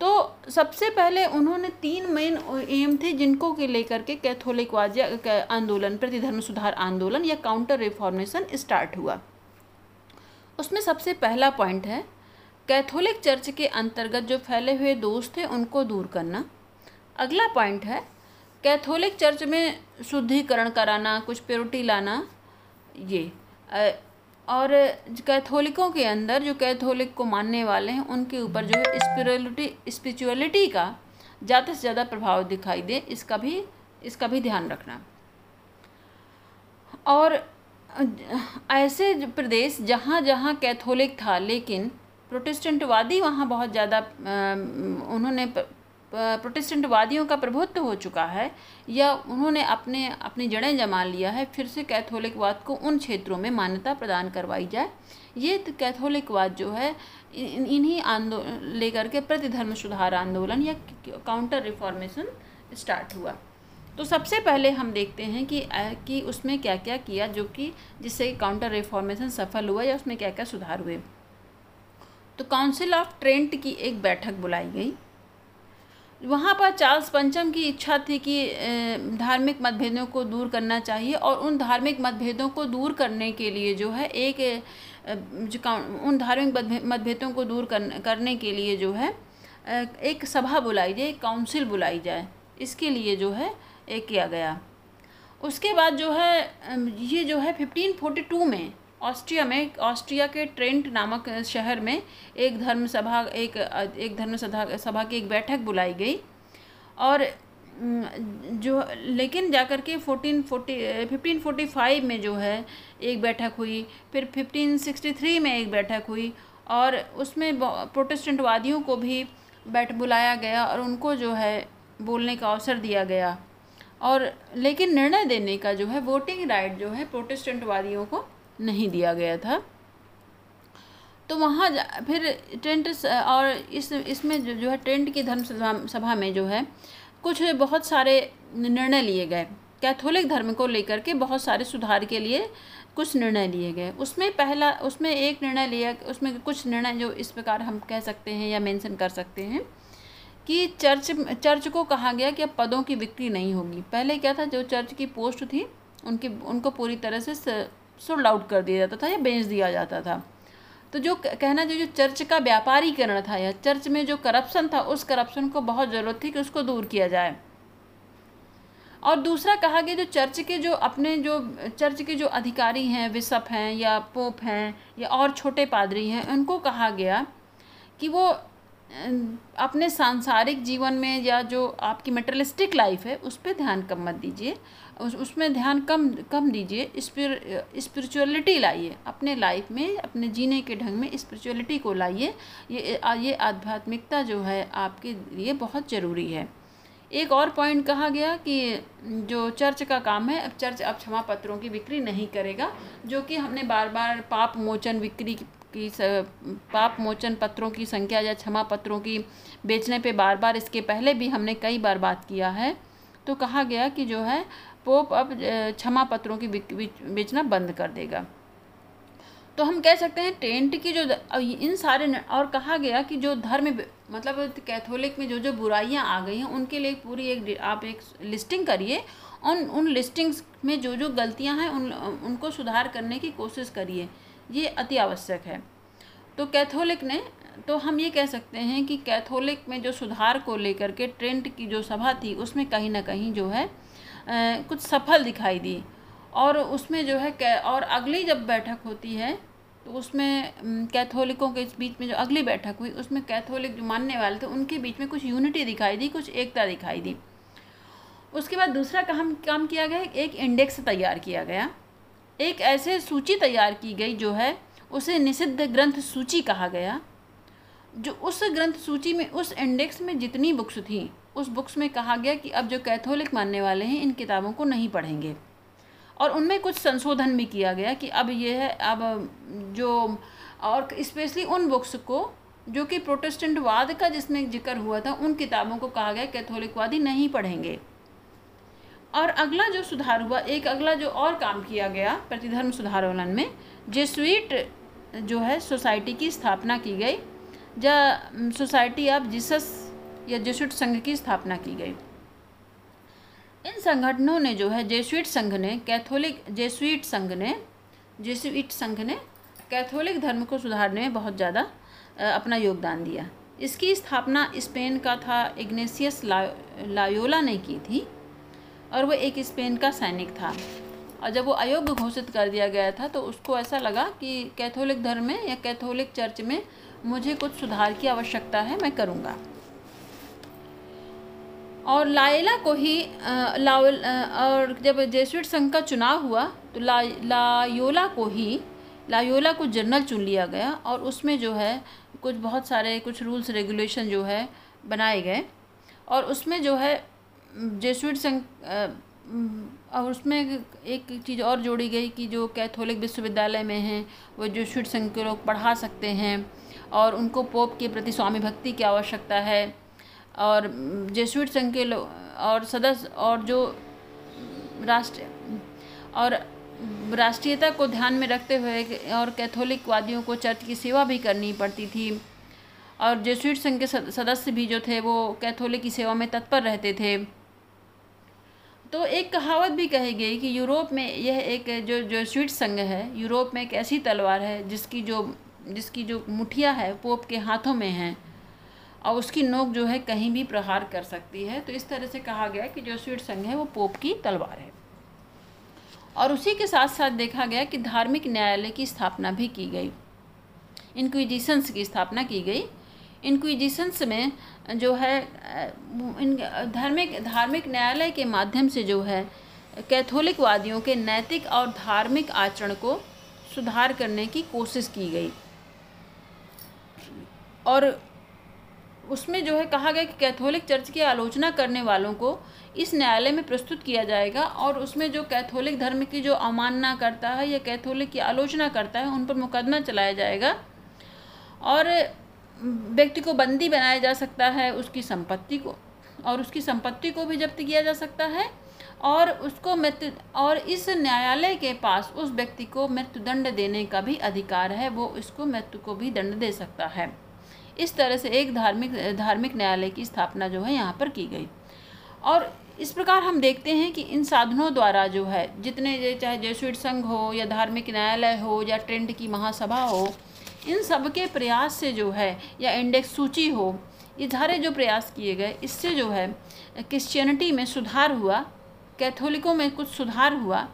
तो सबसे पहले उन्होंने तीन मेन एम थे जिनको के लेकर के कैथोलिक कैथोलिकवाद आंदोलन, प्रतिधर्म सुधार आंदोलन या काउंटर रिफॉर्मेशन स्टार्ट हुआ। उसमें सबसे पहला पॉइंट है कैथोलिक चर्च के अंतर्गत जो फैले हुए दोष थे उनको दूर करना। अगला पॉइंट है कैथोलिक चर्च में शुद्धिकरण कराना, कुछ प्योरिटी लाना, ये और कैथोलिकों के अंदर, जो कैथोलिक को मानने वाले हैं, उनके ऊपर जो है स्पिरिचुअलिटी स्पिरिचुअलिटी का ज़्यादा से ज़्यादा प्रभाव दिखाई दे, इसका भी इसका भी ध्यान रखना। और ऐसे प्रदेश जहाँ जहाँ कैथोलिक था, लेकिन प्रोटेस्टेंटवादी वहाँ बहुत ज़्यादा उन्होंने प्रोटेस्टेंटवादियों का प्रभुत्व हो चुका है, या उन्होंने अपने, अपनी जड़ें जमा लिया है, फिर से कैथोलिकवाद को उन क्षेत्रों में मान्यता प्रदान करवाई जाए। ये कैथोलिकवाद जो है इन्हीं आंदोलन लेकर के प्रतिधर्म सुधार आंदोलन या काउंटर रिफॉर्मेशन स्टार्ट हुआ। तो सबसे पहले हम देखते हैं कि कि उसमें क्या क्या किया जो कि, जिससे काउंटर रिफॉर्मेशन सफल हुआ या उसमें क्या क्या सुधार हुए। तो काउंसिल ऑफ़ ट्रेंट की एक बैठक बुलाई गई। वहाँ पर चार्ल्स पंचम की इच्छा थी कि धार्मिक मतभेदों को दूर करना चाहिए और उन धार्मिक मतभेदों को दूर करने के लिए जो है एक जो उन धार्मिक मतभेदों को दूर करने के लिए जो है एक सभा बुलाई जाए, एक काउंसिल बुलाई जाए, इसके लिए जो है, एक किया गया। उसके बाद जो है ये जो है, फिफ्टीन फोर्टी टू में ऑस्ट्रिया में, ऑस्ट्रिया के ट्रेंट नामक शहर में एक धर्म सभा एक एक धर्म सभा सभा की एक बैठक बुलाई गई। और जो, लेकिन जाकर के fourteen forty, fifteen forty five में जो है, एक बैठक हुई, फिर फिफ्टीन सिक्सटी थ्री में एक बैठक हुई और उसमें प्रोटेस्टेंटवादियों को भी बैठ, बुलाया गया और उनको जो है, बोलने का अवसर दिया गया। और, लेकिन निर्णय देने का जो है, वोटिंग राइट जो है, प्रोटेस्टेंटवादियों को नहीं दिया गया था। तो वहाँ फिर टेंट और इस इसमें जो, जो है टेंट की धर्म सभा में जो है कुछ बहुत सारे निर्णय लिए गए। कैथोलिक धर्म को लेकर के बहुत सारे सुधार के लिए कुछ निर्णय लिए गए। उसमें पहला उसमें एक निर्णय लिया उसमें कुछ निर्णय जो इस प्रकार हम कह सकते हैं या मेंशन कर सकते हैं कि चर्च चर्च को कहा गया कि अब पदों की बिक्री नहीं होगी। पहले क्या था जो चर्च की पोस्ट थी उनकी उनको पूरी तरह से सोल्ड आउट कर दिया जाता था या बेच दिया जाता था। तो जो कहना जो जो चर्च का व्यापारीकरण था या चर्च में जो करप्शन था, उस करप्शन को बहुत ज़रूरत थी कि उसको दूर किया जाए। और दूसरा कहा गया जो चर्च के जो अपने जो, चर्च के जो अधिकारी हैं, विशप हैं या पोप हैं या और छोटे पादरी हैं, उनको कहा गया कि वो अपने सांसारिक जीवन में या जो आपकी मेटरलिस्टिक लाइफ है, उस पर ध्यान कम मत दीजिए। उस, उसमें ध्यान कम कम दीजिए स्पिरिचुअलिटी लाइए। अपने लाइफ में, अपने जीने के ढंग में स्पिरिचुअलिटी को लाइए। ये ये आध्यात्मिकता जो है, आपके लिए बहुत ज़रूरी है। एक और पॉइंट कहा गया कि जो चर्च का काम है, अब चर्च अब क्षमा पत्रों की बिक्री नहीं करेगा, जो कि हमने बार बार पाप मोचन बिक्री की पाप मोचन पत्रों की संख्या या क्षमा पत्रों की बेचने पे बार बार इसके पहले भी हमने कई बार बात किया है। तो कहा गया कि जो है पोप अब क्षमा पत्रों की बेचना बंद कर देगा। तो हम कह सकते हैं, टेंट की जो इन सारे और कहा गया कि जो धर्म मतलब कैथोलिक में जो जो बुराइयाँ आ गई हैं, उनके लिए पूरी एक आप एक लिस्टिंग करिए। उन उन लिस्टिंग्स में जो जो गलतियाँ हैं, उन उनको सुधार करने की कोशिश करिए। ये अति आवश्यक है। तो कैथोलिक ने तो हम ये कह सकते हैं कि कैथोलिक में जो सुधार को लेकर के ट्रेंट की जो सभा थी, उसमें कहीं ना कहीं जो है कुछ सफल दिखाई दी। और उसमें जो है और अगली जब बैठक होती है तो उसमें कैथोलिकों के बीच में जो अगली बैठक हुई, उसमें कैथोलिक जो मानने वाले थे, उनके बीच में कुछ यूनिटी दिखाई दी, कुछ एकता दिखाई दी। उसके बाद दूसरा काम काम किया गया, एक इंडेक्स तैयार किया गया। एक ऐसे सूची तैयार की गई जो है, उसे निषिद्ध ग्रंथ सूची कहा गया, जो उस ग्रंथ सूची में, उस इंडेक्स में जितनी बुक्स थी उस बुक्स में कहा गया कि अब जो कैथोलिक मानने वाले हैं, इन किताबों को नहीं पढ़ेंगे। और उनमें कुछ संशोधन भी किया गया कि अब ये है, अब जो, और स्पेशली उन बुक्स को जो कि प्रोटेस्टेंटवाद का जिसमें ज़िक्र हुआ था, उन किताबों को कहा गया कैथोलिकवादी नहीं पढ़ेंगे। और अगला जो सुधार हुआ, एक अगला जो और काम किया गया, प्रतिधर्म सुधार आंदोलन में, जेसुइट जो है, सोसाइटी की स्थापना की गई। या सोसाइटी ऑफ़ जीसस या जेसुइट संघ की स्थापना की गई। इन संगठनों ने जो है जेसुइट संघ ने, कैथोलिक जेसुइट संघ ने, जेसुइट संघ ने कैथोलिक धर्म को सुधारने में बहुत ज़्यादा अपना योगदान दिया। इसकी स्थापना स्पेन का था, इग्नेसियस ला, लायोला ने की थी और वो एक स्पेन का सैनिक था। और जब वो अयोग्य घोषित कर दिया गया था तो उसको ऐसा लगा कि कैथोलिक धर्म में या कैथोलिक चर्च में मुझे कुछ सुधार की आवश्यकता है, मैं करूँगा। और लाइला को ही ला और जब जेसुइट संघ का चुनाव हुआ तो ला लायोला को ही, लायोला को जनरल चुन लिया गया और उसमें जो है, कुछ बहुत सारे, कुछ रूल्स, रेगुलेशन जो है, बनाए गए। और उसमें जो है जेसुइट संघ और उसमें एक चीज़ और जोड़ी गई कि जो कैथोलिक विश्वविद्यालय में हैं, वो जेसुइट संघ के लोग पढ़ा सकते हैं और उनको पोप के प्रति स्वामी भक्ति की आवश्यकता है। और जेसुइट संघ के लोग और सदस्य, और जो राष्ट्र, और राष्ट्रीयता को ध्यान में रखते हुए और कैथोलिक वादियों को चर्च की सेवा भी करनी पड़ती थी। और जेसुइट संघ के सदस्य भी जो थे, वो कैथोलिक की सेवा में तत्पर रहते थे। तो एक कहावत भी कही गई कि यूरोप में यह एक जो जो स्वीट संघ है, यूरोप में एक ऐसी तलवार है जिसकी जो जिसकी जो मुठिया है पोप के हाथों में है। और उसकी नोक जो है कहीं भी प्रहार कर सकती है। तो इस तरह से कहा गया कि जो स्वीट संघ है वो पोप की तलवार है। और उसी के साथ साथ देखा गया कि धार्मिक न्यायालय की स्थापना भी की गई। इनक्विजिशंस की स्थापना की गई। इनक्विजिशंस में जो है इन, धार्मिक धार्मिक न्यायालय के माध्यम से जो है कैथोलिक वादियों के नैतिक और धार्मिक आचरण को सुधार करने की कोशिश की गई। और उसमें जो है कहा गया कि कैथोलिक चर्च की आलोचना करने वालों को इस न्यायालय में प्रस्तुत किया जाएगा और उसमें जो कैथोलिक धर्म की जो अवमानना करता है या कैथोलिक की आलोचना करता है, उन पर मुकदमा चलाया जाएगा और व्यक्ति को बंदी बनाया जा सकता है उसकी संपत्ति को और उसकी संपत्ति को भी जब्त किया जा सकता है और उसको मृत्यु और इस न्यायालय के पास उस व्यक्ति को मृत्युदंड देने का भी अधिकार है, वो इसको मृत्यु को भी दंड दे सकता है। इस तरह से एक धार्मिक धार्मिक न्यायालय की स्थापना जो है यहाँ पर की गई। और इस प्रकार हम देखते हैं कि इन साधनों द्वारा जो है, जितने चाहे जेसुइट संघ हो या धार्मिक न्यायालय हो या ट्रेंड की महासभा हो, इन सब के प्रयास से जो है या इंडेक्स सूची हो ये सारे जो प्रयास किए गए, इससे जो है, क्रिश्चियनिटी में सुधार हुआ, कैथोलिकों में कुछ सुधार हुआ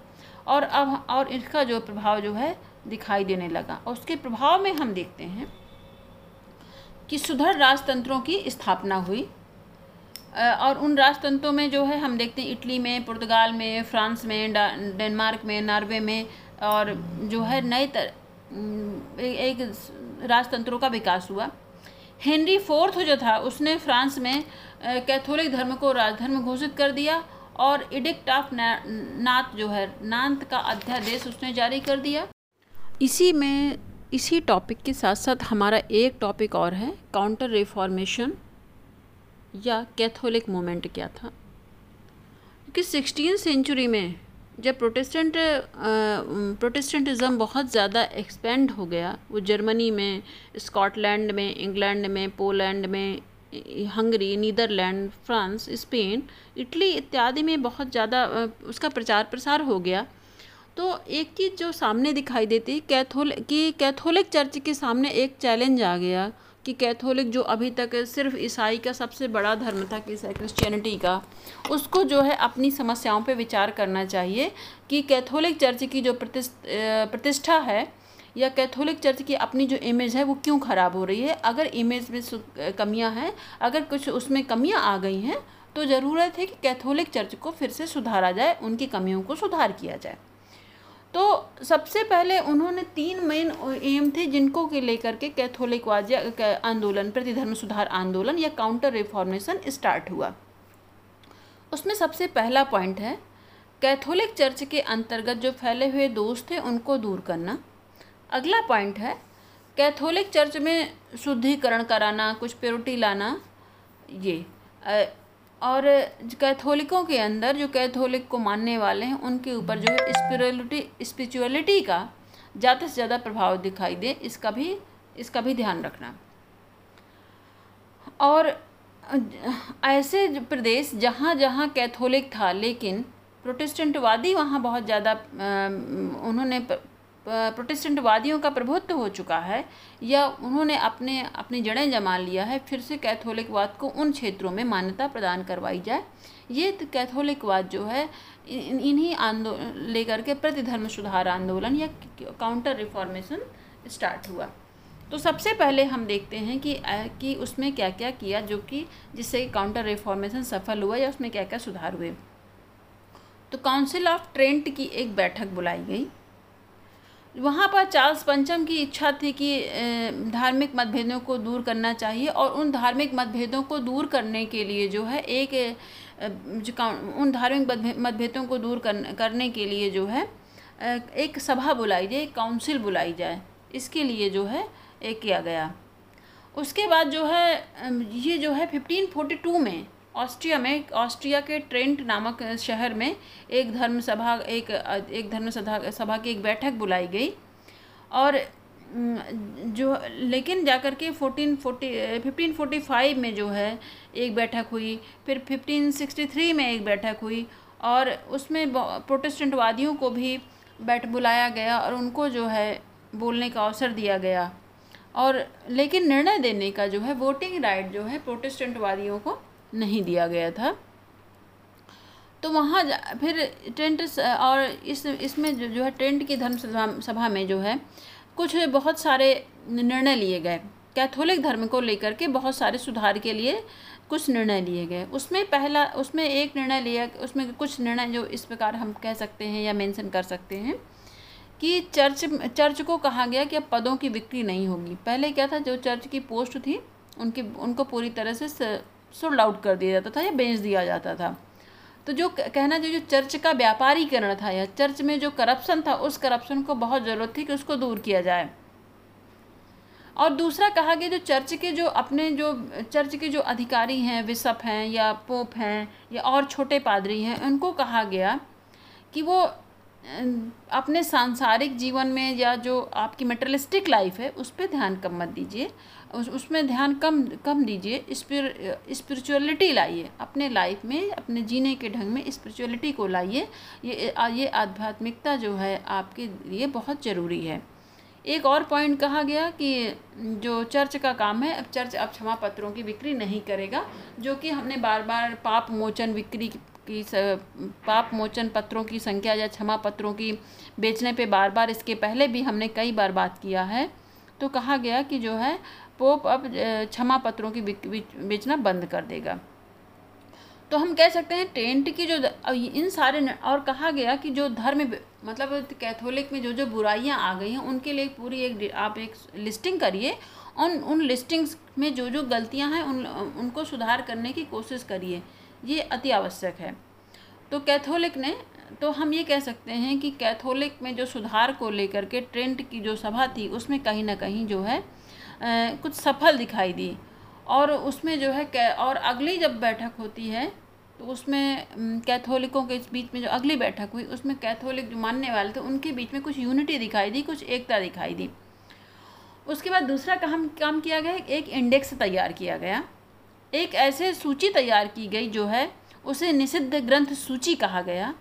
और अब, और इसका जो प्रभाव जो है दिखाई देने लगा। और उसके प्रभाव में हम देखते हैं कि सुधर राजतंत्रों की स्थापना हुई। और उन राजतंत्रों में जो है, हम देखते हैं इटली में, पुर्तगाल में, फ्रांस में डेनमार्क में, नॉर्वे में, और जो है नए तर एक राजतंत्रों का विकास हुआ। हेनरी फोर्थ जो था, उसने फ्रांस में कैथोलिक धर्म को राजधर्म घोषित कर दिया और इडिक्ट ऑफ़ नाथ जो है नांत का अध्यादेश उसने जारी कर दिया। इसी में इसी टॉपिक के साथ साथ हमारा एक टॉपिक और है काउंटर रिफॉर्मेशन या कैथोलिक मूवमेंट क्या था? क्योंकि सिक्सटीन सेंचुरी में जब प्रोटेस्टेंट प्रोटेस्टेंटिज़म बहुत ज़्यादा एक्सपेंड हो गया, वो जर्मनी में स्कॉटलैंड में इंग्लैंड में पोलैंड में Hungary Netherlands France Spain Italy इत्यादि में बहुत ज़्यादा उसका प्रचार प्रसार हो गया। तो एक चीज़ जो सामने दिखाई देती कैथोलिक कि कैथोलिक चर्च के सामने एक चैलेंज आ गया कि कैथोलिक जो अभी तक सिर्फ़ ईसाई का सबसे बड़ा धर्म था, कि क्रिश्चियनिटी का, उसको जो है अपनी समस्याओं पे विचार करना चाहिए कि कैथोलिक चर्च की जो प्रतिष्ठा है या कैथोलिक चर्च की अपनी जो इमेज है वो क्यों ख़राब हो रही है? अगर इमेज में कमियाँ हैं, अगर कुछ उसमें कमियाँ आ गई हैं तो ज़रूरत है कि कैथोलिक चर्च को फिर से सुधारा जाए, उनकी कमियों को सुधार किया जाए। तो सबसे पहले उन्होंने तीन मेन एम थे जिनको के लेकर के कैथोलिकवाद या आंदोलन, प्रतिधर्म सुधार आंदोलन या काउंटर रिफॉर्मेशन स्टार्ट हुआ। उसमें सबसे पहला पॉइंट है कैथोलिक चर्च के अंतर्गत जो फैले हुए दोष थे उनको दूर करना। अगला पॉइंट है कैथोलिक चर्च में शुद्धिकरण कराना, कुछ प्योरिटी लाना, ये और कैथोलिकों के अंदर, जो कैथोलिक को मानने वाले हैं, उनके ऊपर जो है स्पिरिचुअलिटी स्पिरिचुअलिटी का ज़्यादा से ज़्यादा प्रभाव दिखाई दे, इसका भी इसका भी ध्यान रखना। और ऐसे प्रदेश जहाँ जहाँ कैथोलिक था, लेकिन प्रोटेस्टेंटवादी वहाँ बहुत ज़्यादा उन्होंने प्रोटेस्टेंटवादियों का प्रभुत्व हो चुका है या उन्होंने अपने, अपनी जड़ें जमा लिया है, फिर से कैथोलिकवाद को उन क्षेत्रों में मान्यता प्रदान करवाई जाए। ये कैथोलिकवाद जो है इन्हीं आंदोलन लेकर के प्रतिधर्म सुधार आंदोलन या काउंटर रिफॉर्मेशन स्टार्ट हुआ। तो सबसे पहले हम देखते हैं कि कि उसमें क्या क्या किया जो कि, जिससे काउंटर रिफॉर्मेशन सफल हुआ या उसमें क्या क्या सुधार हुए। तो काउंसिल ऑफ़ ट्रेंट की एक बैठक बुलाई गई। वहाँ पर चार्ल्स पंचम की इच्छा थी कि धार्मिक मतभेदों को दूर करना चाहिए और उन धार्मिक मतभेदों को दूर करने के लिए जो है एक जो उन धार्मिक मतभेदों को दूर करने के लिए जो है एक सभा बुलाई जाए, एक काउंसिल बुलाई जाए। इसके लिए जो है एक किया गया। उसके बाद जो है ये जो है, फिफ्टीन फोर्टी टू में ऑस्ट्रिया में, ऑस्ट्रिया के ट्रेंट नामक शहर में एक धर्म सभा एक एक धर्म सभा की एक बैठक बुलाई गई। और जो, लेकिन जाकर के fourteen forty, fifteen forty five में जो है, एक बैठक हुई, फिर फिफ्टीन सिक्सटी थ्री में एक बैठक हुई और उसमें प्रोटेस्टेंट वादियों को भी बैठ, बुलाया गया और उनको जो है, बोलने का अवसर दिया गया। और, लेकिन निर्णय देने का जो है, वोटिंग राइट जो है प्रोटेस्टेंट वादियों को नहीं दिया गया था। तो वहाँ फिर टेंट और इस, इसमें जो जो है टेंट की धर्म सभा में जो है कुछ बहुत सारे निर्णय लिए गए। कैथोलिक धर्म को लेकर के बहुत सारे सुधार के लिए कुछ निर्णय लिए गए। उसमें पहला, उसमें एक निर्णय लिया, उसमें कुछ निर्णय जो इस प्रकार हम कह सकते हैं या मेंशन कर सकते हैं कि चर्च चर्च को कहा गया कि अब पदों की बिक्री नहीं होगी। पहले क्या था, जो चर्च की पोस्ट थी, उनकी, उनको पूरी तरह से सोल्ड आउट कर दिया जाता था या बेच दिया जाता था। तो जो कहना जो जो चर्च का व्यापारीकरण था या चर्च में जो करप्शन था, उस करप्शन को बहुत ज़रूरत थी कि उसको दूर किया जाए। और दूसरा कहा गया जो चर्च के जो अपने जो, चर्च के जो अधिकारी हैं, विशप हैं या पोप हैं या और छोटे पादरी हैं, उनको कहा गया कि वो अपने सांसारिक जीवन में या जो आपकी मेटरलिस्टिक लाइफ है, उस पर ध्यान कम मत दीजिए। उस, उसमें ध्यान कम कम दीजिए स्पिरिचुअलिटी लाइए। अपने लाइफ में, अपने जीने के ढंग में स्पिरिचुअलिटी को लाइए। ये ये आध्यात्मिकता जो है, आपके लिए बहुत ज़रूरी है। एक और पॉइंट कहा गया कि जो चर्च का काम है, अब चर्च अब क्षमा पत्रों की बिक्री नहीं करेगा, जो कि हमने बार बार पाप मोचन बिक्री की पाप मोचन पत्रों की संख्या या क्षमा पत्रों की बेचने पे बार बार इसके पहले भी हमने कई बार बात किया है। तो कहा गया कि जो है पोप अब क्षमा पत्रों की बेचना बंद कर देगा। तो हम कह सकते हैं टेंट की जो इन सारे और कहा गया कि जो धर्म मतलब कैथोलिक में जो जो बुराइयाँ आ गई हैं, उनके लिए पूरी एक आप एक लिस्टिंग करिए, उन उन लिस्टिंग्स में जो जो गलतियाँ हैं, उन उनको सुधार करने की कोशिश करिए। ये अति आवश्यक है। तो कैथोलिक ने तो हम ये कह सकते हैं कि कैथोलिक में जो सुधार को लेकर के ट्रेंट की जो सभा थी, उसमें कहीं ना कहीं जो है कुछ सफल दिखाई दी। और उसमें जो है और अगली जब बैठक होती है तो उसमें कैथोलिकों के बीच में जो अगली बैठक हुई, उसमें कैथोलिक जो मानने वाले थे, उनके बीच में कुछ यूनिटी दिखाई दी, कुछ एकता दिखाई दी। उसके बाद दूसरा काम काम किया गया, एक इंडेक्स तैयार किया गया। एक ऐसे सूची तैयार की गई जो है, उसे निषिद्ध ग्रंथ सूची कहा गया।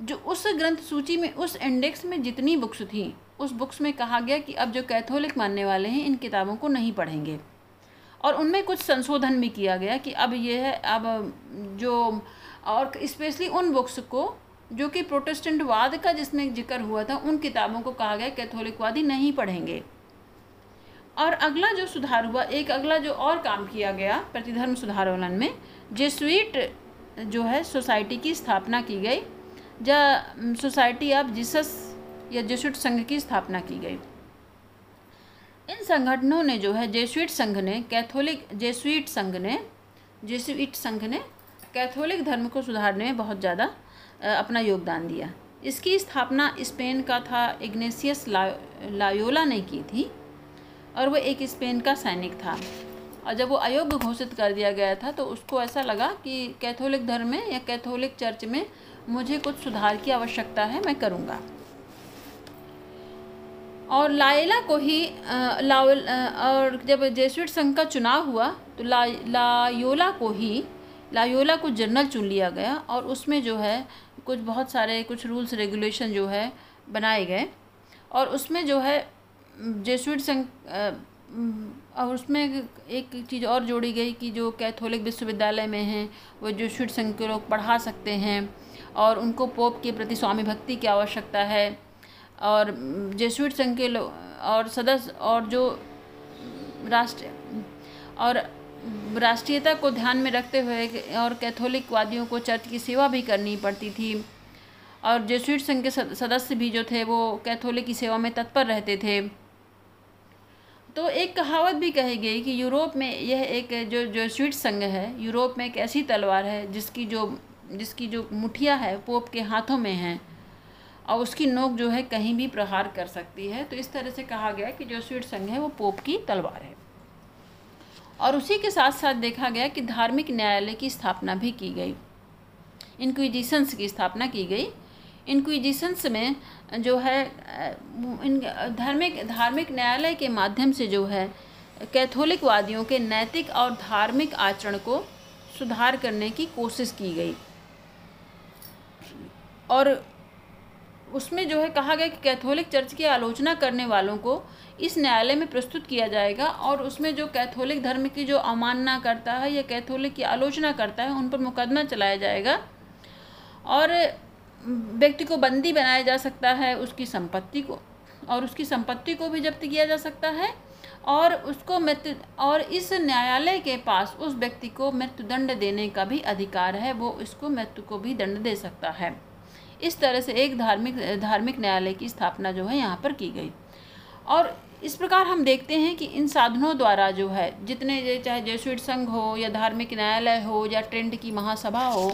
जो उस ग्रंथ सूची में, उस इंडेक्स में जितनी बुक्स थी उस बुक्स में कहा गया कि अब जो कैथोलिक मानने वाले हैं, इन किताबों को नहीं पढ़ेंगे। और उनमें कुछ संशोधन भी किया गया कि अब ये है, अब जो, और स्पेशली उन बुक्स को, जो कि प्रोटेस्टेंट वाद का जिसमें ज़िक्र हुआ था, उन किताबों को कहा गया कैथोलिक कैथोलिकवादी नहीं पढ़ेंगे। और अगला जो सुधार हुआ, एक अगला जो और काम किया गया, प्रतिधर्म सुधारोलन में, जेसुइट जो है, सोसाइटी की स्थापना की गई। जा सोसाइटी ऑफ़ जीसस या जेसुइट संघ की स्थापना की गई। इन संगठनों ने जो है जेसुइट संघ ने, कैथोलिक जेसुइट संघ ने, जेसुइट संघ ने कैथोलिक धर्म को सुधारने में बहुत ज़्यादा अपना योगदान दिया। इसकी स्थापना स्पेन का था, इग्नेसियस ला, लायोला ने की थी और वह एक स्पेन का सैनिक था। और जब वो अयोग्य घोषित कर दिया गया था तो उसको ऐसा लगा कि कैथोलिक धर्म में या कैथोलिक चर्च में मुझे कुछ सुधार की आवश्यकता है, मैं करूँगा। और लाइला को ही ला और जब जेसुइट संघ का चुनाव हुआ तो ला, लायोला को ही, लायोला को जनरल चुन लिया गया और उसमें जो है, कुछ बहुत सारे, कुछ रूल्स, रेगुलेशन जो है, बनाए गए। और उसमें जो है जेसुइट संघ और उसमें एक चीज़ और जोड़ी गई कि जो कैथोलिक विश्वविद्यालय में हैं, वो जेसुइट संघ के लोग पढ़ा सकते हैं और उनको पोप के प्रति स्वामी भक्ति की आवश्यकता है। और जेसुइट संघ के लोग और सदस्य, और जो राष्ट्र, और राष्ट्रीयता को ध्यान में रखते हुए और कैथोलिक वादियों को चर्च की सेवा भी करनी पड़ती थी। और जेसुइट संघ के सदस्य भी जो थे, वो कैथोलिक की सेवा में तत्पर रहते थे। तो एक कहावत भी कही गई कि यूरोप में यह एक जो जो स्वीट संघ है, यूरोप में एक ऐसी तलवार है जिसकी जो जिसकी जो मुठिया है पोप के हाथों में है। और उसकी नोक जो है कहीं भी प्रहार कर सकती है। तो इस तरह से कहा गया कि जो स्वीट संघ है वो पोप की तलवार है। और उसी के साथ साथ देखा गया कि धार्मिक न्यायालय की स्थापना भी की गई। इनक्विजिशंस की स्थापना की गई। इनक्विजिशंस में जो है, इन धार्मिक धार्मिक न्यायालय के माध्यम से जो है, कैथोलिकवादियों के नैतिक और धार्मिक आचरण को सुधार करने की कोशिश की गई। और उसमें जो है कहा गया कि कैथोलिक चर्च की आलोचना करने वालों को इस न्यायालय में प्रस्तुत किया जाएगा और उसमें जो कैथोलिक धर्म की जो अवमानना करता है या कैथोलिक की आलोचना करता है, उन पर मुकदमा चलाया जाएगा और व्यक्ति को बंदी बनाया जा सकता है उसकी संपत्ति को और उसकी संपत्ति को भी जब्त किया जा सकता है और उसको मृत्यु और इस न्यायालय के पास उस व्यक्ति को मृत्युदंड देने का भी अधिकार है, वो इसको मृत्यु को भी दंड दे सकता है। इस तरह से एक धार्मिक धार्मिक न्यायालय की स्थापना जो है यहाँ पर की गई। और इस प्रकार हम देखते हैं कि इन साधनों द्वारा जो है, जितने चाहे जेसुइट संघ हो या धार्मिक न्यायालय हो या ट्रेंड की महासभा हो,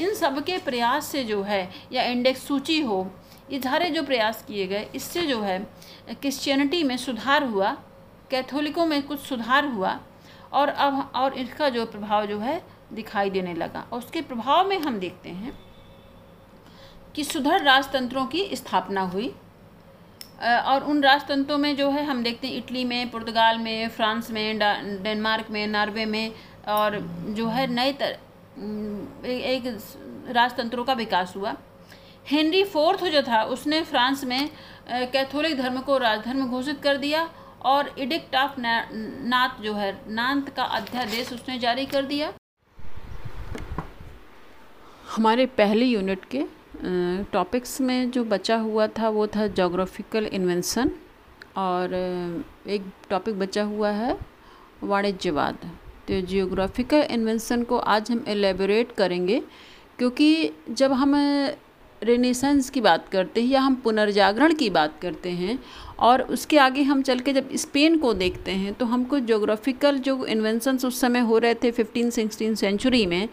इन सब के प्रयास से जो है या इंडेक्स सूची हो, ये सारे जो प्रयास किए गए, इससे जो है, क्रिश्चियनिटी में सुधार हुआ, कैथोलिकों में कुछ सुधार हुआ और अब, और इसका जो प्रभाव जो है दिखाई देने लगा। और उसके प्रभाव में हम देखते हैं कि सुधर राजतंत्रों की स्थापना हुई। और उन राजतंत्रों में जो है, हम देखते हैं इटली में, पुर्तगाल में, फ्रांस में डेनमार्क में, नॉर्वे में, और जो है नए तर एक राजतंत्रों का विकास हुआ। हेनरी फोर्थ जो था, उसने फ्रांस में कैथोलिक धर्म को राजधर्म घोषित कर दिया और इडिक्ट ऑफ़ नाथ जो है, नांत का अध्यादेश उसने जारी कर दिया। हमारे पहले यूनिट के टॉपिक्स में जो बचा हुआ था वो था जोग्राफिकल इन्वेंशन और एक टॉपिक बचा हुआ है वाणिज्यवाद। तो जियोग्राफिकल इन्वेंशन को आज हम एलेबोरेट करेंगे क्योंकि जब हम रेनेसेंस की बात करते हैं या हम पुनर्जागरण की बात करते हैं और उसके आगे हम चल के जब स्पेन को देखते हैं तो हमको जोग्राफिकल जो इन्वेंशंस उस समय हो रहे थे फिफ्टीन सिक्सटीन सेंचुरी में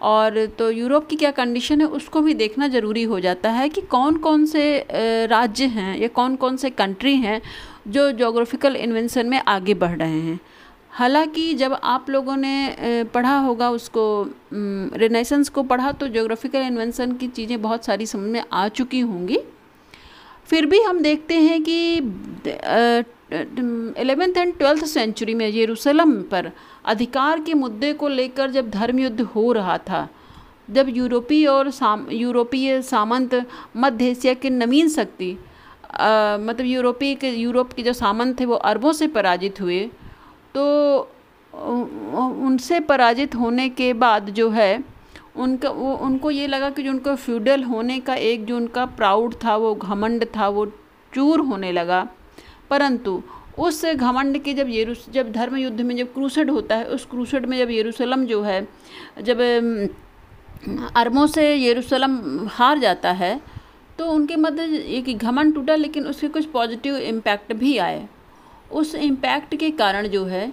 और तो यूरोप की क्या कंडीशन है, उसको भी देखना ज़रूरी हो जाता है कि कौन कौन से राज्य हैं या कौन कौन से कंट्री हैं जो जोग्राफिकल इन्वेंशन में आगे बढ़ रहे हैं। हालाँकि जब आप लोगों ने पढ़ा होगा उसको रेनेसेंस को पढ़ा तो जोग्राफिकल इन्वेंशन की चीज़ें बहुत सारी समझ में आ चुकी होंगी। फिर भी हम देखते हैं कि एलेवेंथ एंड ट्वेल्थ सेंचुरी में यरूशलम पर अधिकार के मुद्दे को लेकर जब धर्म युद्ध हो रहा था, जब यूरोपीय और साम, यूरोपीय सामंत मध्य एशिया के नवीन शक्ति मतलब यूरोपीय के, यूरोप के जो सामंत थे वो अरबों से पराजित हुए तो उनसे पराजित होने के बाद जो है, उनका, वो, उनको ये लगा कि जो उनको फ्यूडल होने का एक जो उनका प्राउड था, वो घमंड था, वो चूर होने लगा। परंतु उस घमंड के जब येरूस, जब धर्म युद्ध में जब क्रूसड होता है, उस क्रूसड में जब यरूशलम जो है, जब अरबों से यरूशलम हार जाता है तो उनके मध्य एक घमंड टूटा, लेकिन उसके कुछ पॉजिटिव इम्पैक्ट भी आए। उस इम्पैक्ट के कारण जो है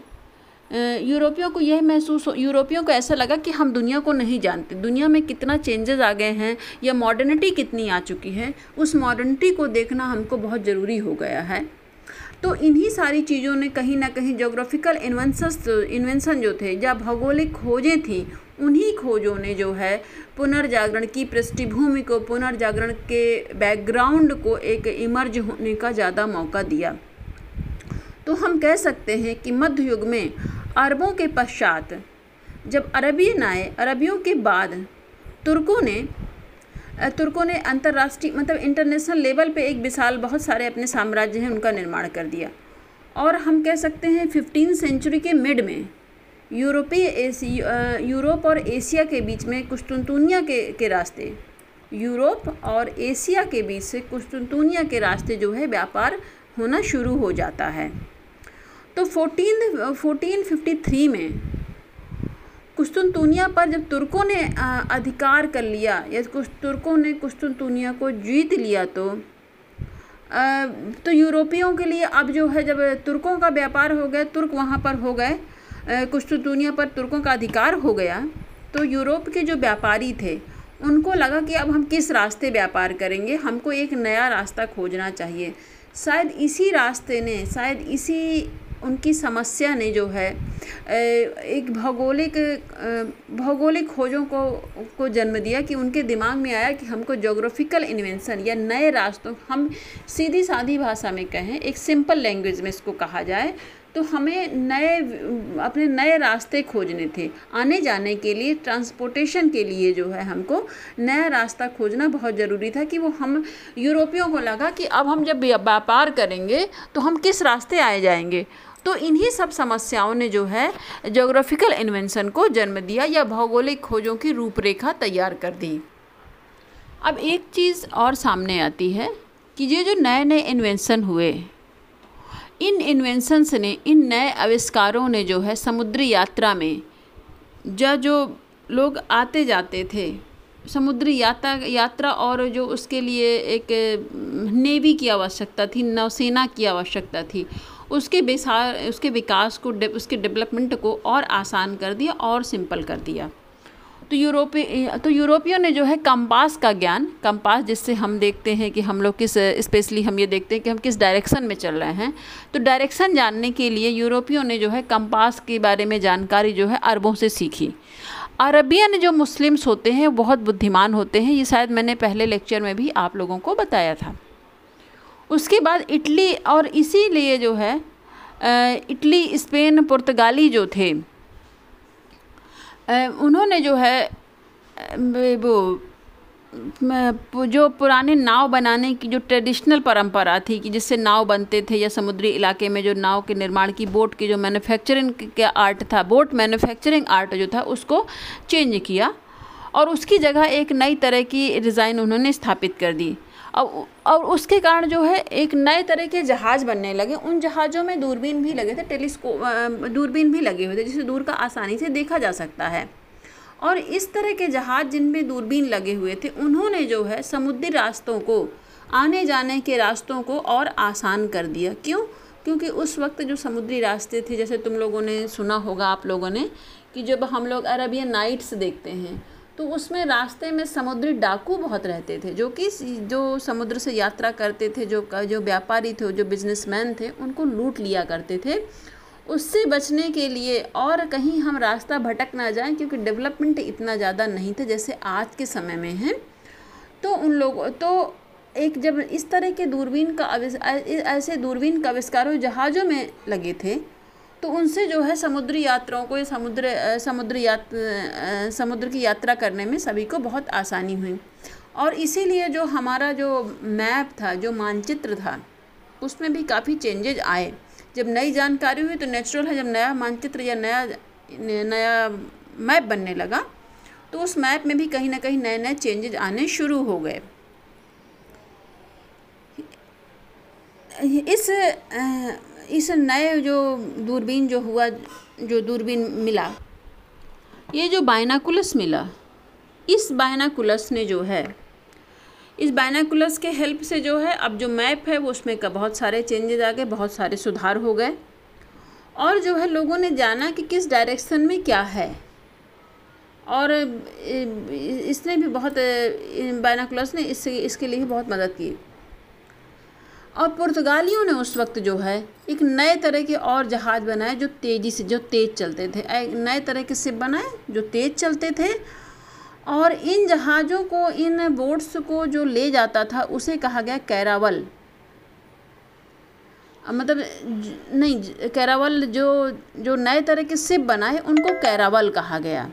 यूरोपियों को यह महसूस यूरोपियों को ऐसा लगा कि हम दुनिया को नहीं जानते। दुनिया में कितना चेंजेस आ गए हैं, या मॉडर्निटी कितनी आ चुकी है, उस मॉडर्निटी को देखना हमको बहुत ज़रूरी हो गया है। तो इन्हीं सारी चीज़ों ने कहीं ना कहीं जोग्राफिकल इन्वेंसस इन्वेंशन जो थे, या भौगोलिक खोजें थी, उन्हीं खोजों ने जो है पुनर्जागरण की पृष्ठभूमि को, पुनर्जागरण के बैकग्राउंड को एक इमर्ज होने का ज़्यादा मौका दिया। तो हम कह सकते हैं कि मध्य युग में अरबों के पश्चात जब अरबियन आए अरबियों के बाद तुर्कों ने तुर्कों ने अंतर्राष्ट्रीय मतलब इंटरनेशनल लेवल पे एक विशाल, बहुत सारे अपने साम्राज्य हैं, उनका निर्माण कर दिया। और हम कह सकते हैं फिफ्टीन सेंचुरी के मिड में, यूरोपीय यूरोप और एशिया के बीच में कुश्तुनतुनिया के के रास्ते। यूरोप और एशिया के बीच से कुश्तुनतुनिया के रास्ते जो है, व्यापार होना शुरू हो जाता है। तो फोर्टीन फोर्टीन फिफ्टी थ्री में कुश्तुनतुनिया पर जब तुर्कों ने अधिकार कर लिया या कुछ तुर्कों ने कुश्तुनतुनिया को जीत लिया तो तो यूरोपियों के लिए अब जो है जब तुर्कों का व्यापार हो गया, तुर्क वहाँ पर हो गए कुश्तुनतुनिया पर तुर्कों का अधिकार हो गया तो यूरोप के जो व्यापारी थे, उनको लगा कि अब हम किस रास्ते व्यापार करेंगे, हमको एक नया रास्ता खोजना चाहिए। शायद इसी रास्ते ने, शायद इसी उनकी समस्या ने जो है एक भौगोलिक भौगोलिक खोजों को को जन्म दिया कि उनके दिमाग में आया कि हमको जोग्राफिकल इन्वेंशन या नए रास्तों, हम सीधी सादी भाषा में कहें, एक सिंपल लैंग्वेज में इसको कहा जाए तो हमें नए, अपने नए रास्ते खोजने थे। आने जाने के लिए ट्रांसपोर्टेशन के लिए जो है हमको नया रास्ता खोजना बहुत ज़रूरी था कि वो हम यूरोपियों को लगा कि अब हम जब व्यापार करेंगे तो हम किस रास्ते आए जाएँगे? तो इन्हीं सब समस्याओं ने जो है जोग्राफिकल इन्वेंशन को जन्म दिया या भौगोलिक खोजों की रूपरेखा तैयार कर दी। अब एक चीज़ और सामने आती है कि ये जो नए नए इन्वेंशन हुए, इन इन्वेंशंस ने, इन नए आविष्कारों ने जो है समुद्री यात्रा में जो जो लोग आते जाते थे, समुद्री यात्रा यात्रा और जो उसके लिए एक, नेवी की आवश्यकता थी, नौसेना की आवश्यकता थी उसके बेसार, उसके विकास को उसके डेवलपमेंट को और आसान कर दिया और सिंपल कर दिया। तो यूरोपी तो यूरोपियों ने जो है कंपास का ज्ञान, कंपास जिससे हम देखते हैं कि हम लोग किस, स्पेशली हम ये देखते हैं कि हम किस डायरेक्शन में चल रहे हैं। तो डायरेक्शन जानने के लिए यूरोपियों ने जो है कंपास के बारे में जानकारी जो है अरबों से सीखी। अरबियन जो मुस्लिम्स होते हैं बहुत बुद्धिमान होते हैं, ये शायद मैंने पहले लेक्चर में भी आप लोगों को बताया था। उसके बाद इटली और इसीलिए जो है इटली, स्पेन, पुर्तगाली जो थे उन्होंने जो है वो जो पुराने नाव बनाने की, जो ट्रेडिशनल परंपरा थी कि जिससे नाव बनते थे या समुद्री इलाके में जो नाव के निर्माण की, बोट की जो मैन्युफैक्चरिंग का आर्ट था बोट मैन्युफैक्चरिंग आर्ट जो था, उसको चेंज किया और उसकी जगह एक नई तरह की डिज़ाइन उन्होंने स्थापित कर दी। और और उसके कारण जो है, एक नए तरह के जहाज़ बनने लगे। उन जहाज़ों में दूरबीन भी लगे थे, टेलीस्को दूरबीन भी लगे हुए थे जिसे दूर का आसानी से देखा जा सकता है। और इस तरह के जहाज़ जिनमें दूरबीन लगे हुए थे, उन्होंने जो है, समुद्री रास्तों को आने जाने के रास्तों को और आसान कर दिया। क्यों? क्योंकि उस वक्त जो समुद्री रास्ते थे, जैसे तुम लोगों ने सुना होगा, आप लोगों ने, कि जब हम लोग अरबियन नाइट्स देखते हैं तो उसमें रास्ते में समुद्री डाकू बहुत रहते थे, जो कि जो समुद्र से यात्रा करते थे, जो जो व्यापारी थे, जो बिजनेसमैन थे, उनको लूट लिया करते थे। उससे बचने के लिए और कहीं हम रास्ता भटक ना जाएँ, क्योंकि डेवलपमेंट इतना ज़्यादा नहीं था जैसे आज के समय में है। तो उन लोगों तो एक जब इस तरह के दूरबीन का ऐसे दूरबीन का आविष्कार जहाज़ों में लगे थे तो उनसे जो है समुद्री यात्राओं को समुद्र समुद्र यात समुद्र की यात्रा करने में सभी को बहुत आसानी हुई। और इसीलिए जो हमारा जो मैप था, जो मानचित्र था, उसमें भी काफ़ी चेंजेज आए। जब नई जानकारी हुई तो नेचुरल है, जब नया मानचित्र या नया नया मैप बनने लगा तो उस मैप में भी कहीं ना कहीं नए नए चेंजेज आने शुरू हो गए। इस इस नए जो दूरबीन जो हुआ, जो दूरबीन मिला, ये जो बायनाकुलस मिला, इस बायनाकुलस ने जो है, इस बायनाकुलस के हेल्प से जो है, अब जो मैप है, वो उसमें का बहुत सारे चेंजेज आ गए, बहुत सारे सुधार हो गए। और जो है, लोगों ने जाना कि किस डायरेक्शन में क्या है। और इसने भी बहुत बायनाकुलस ने इससे, इसके लिए बहुत मदद की। और पुर्तगालियों ने उस वक्त जो है, एक नए तरह के और जहाज़ बनाए जो तेज़ी से, जो तेज़ चलते थे। एक नए तरह के सिप बनाए जो तेज़ चलते थे और इन जहाज़ों को, इन बोट्स को जो ले जाता था, उसे कहा गया कैरावल। मतलब नहीं कैरावल जो जो नए तरह के सिप बनाए, उनको कैरावल कहा गया।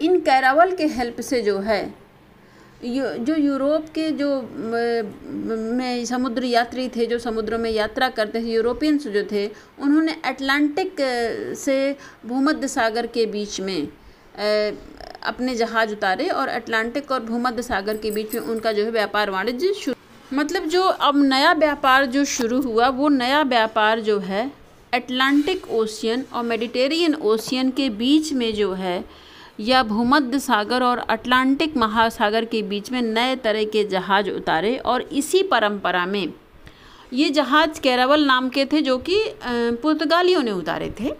इन कैरावल के हेल्प से जो है जो यूरोप के जो, में समुद्र यात्री थे, जो समुद्रों में यात्रा करते थे, यूरोपियंस जो थे, उन्होंने अटलांटिक से भूमध्य सागर के बीच में अपने जहाज़ उतारे और अटलांटिक और भूमध्य सागर के बीच में उनका जो है व्यापार वाणिज्य शुरू मतलब जो अब नया व्यापार जो शुरू हुआ, वो नया व्यापार जो है, अटलांटिक ओशियन और मेडिटेरियन ओशियन के बीच में जो है या भूमध्य सागर और अटलांटिक महासागर के बीच में नए तरह के जहाज़ उतारे और इसी परंपरा में ये जहाज़ कैरावल नाम के थे जो कि पुर्तगालियों ने उतारे थे।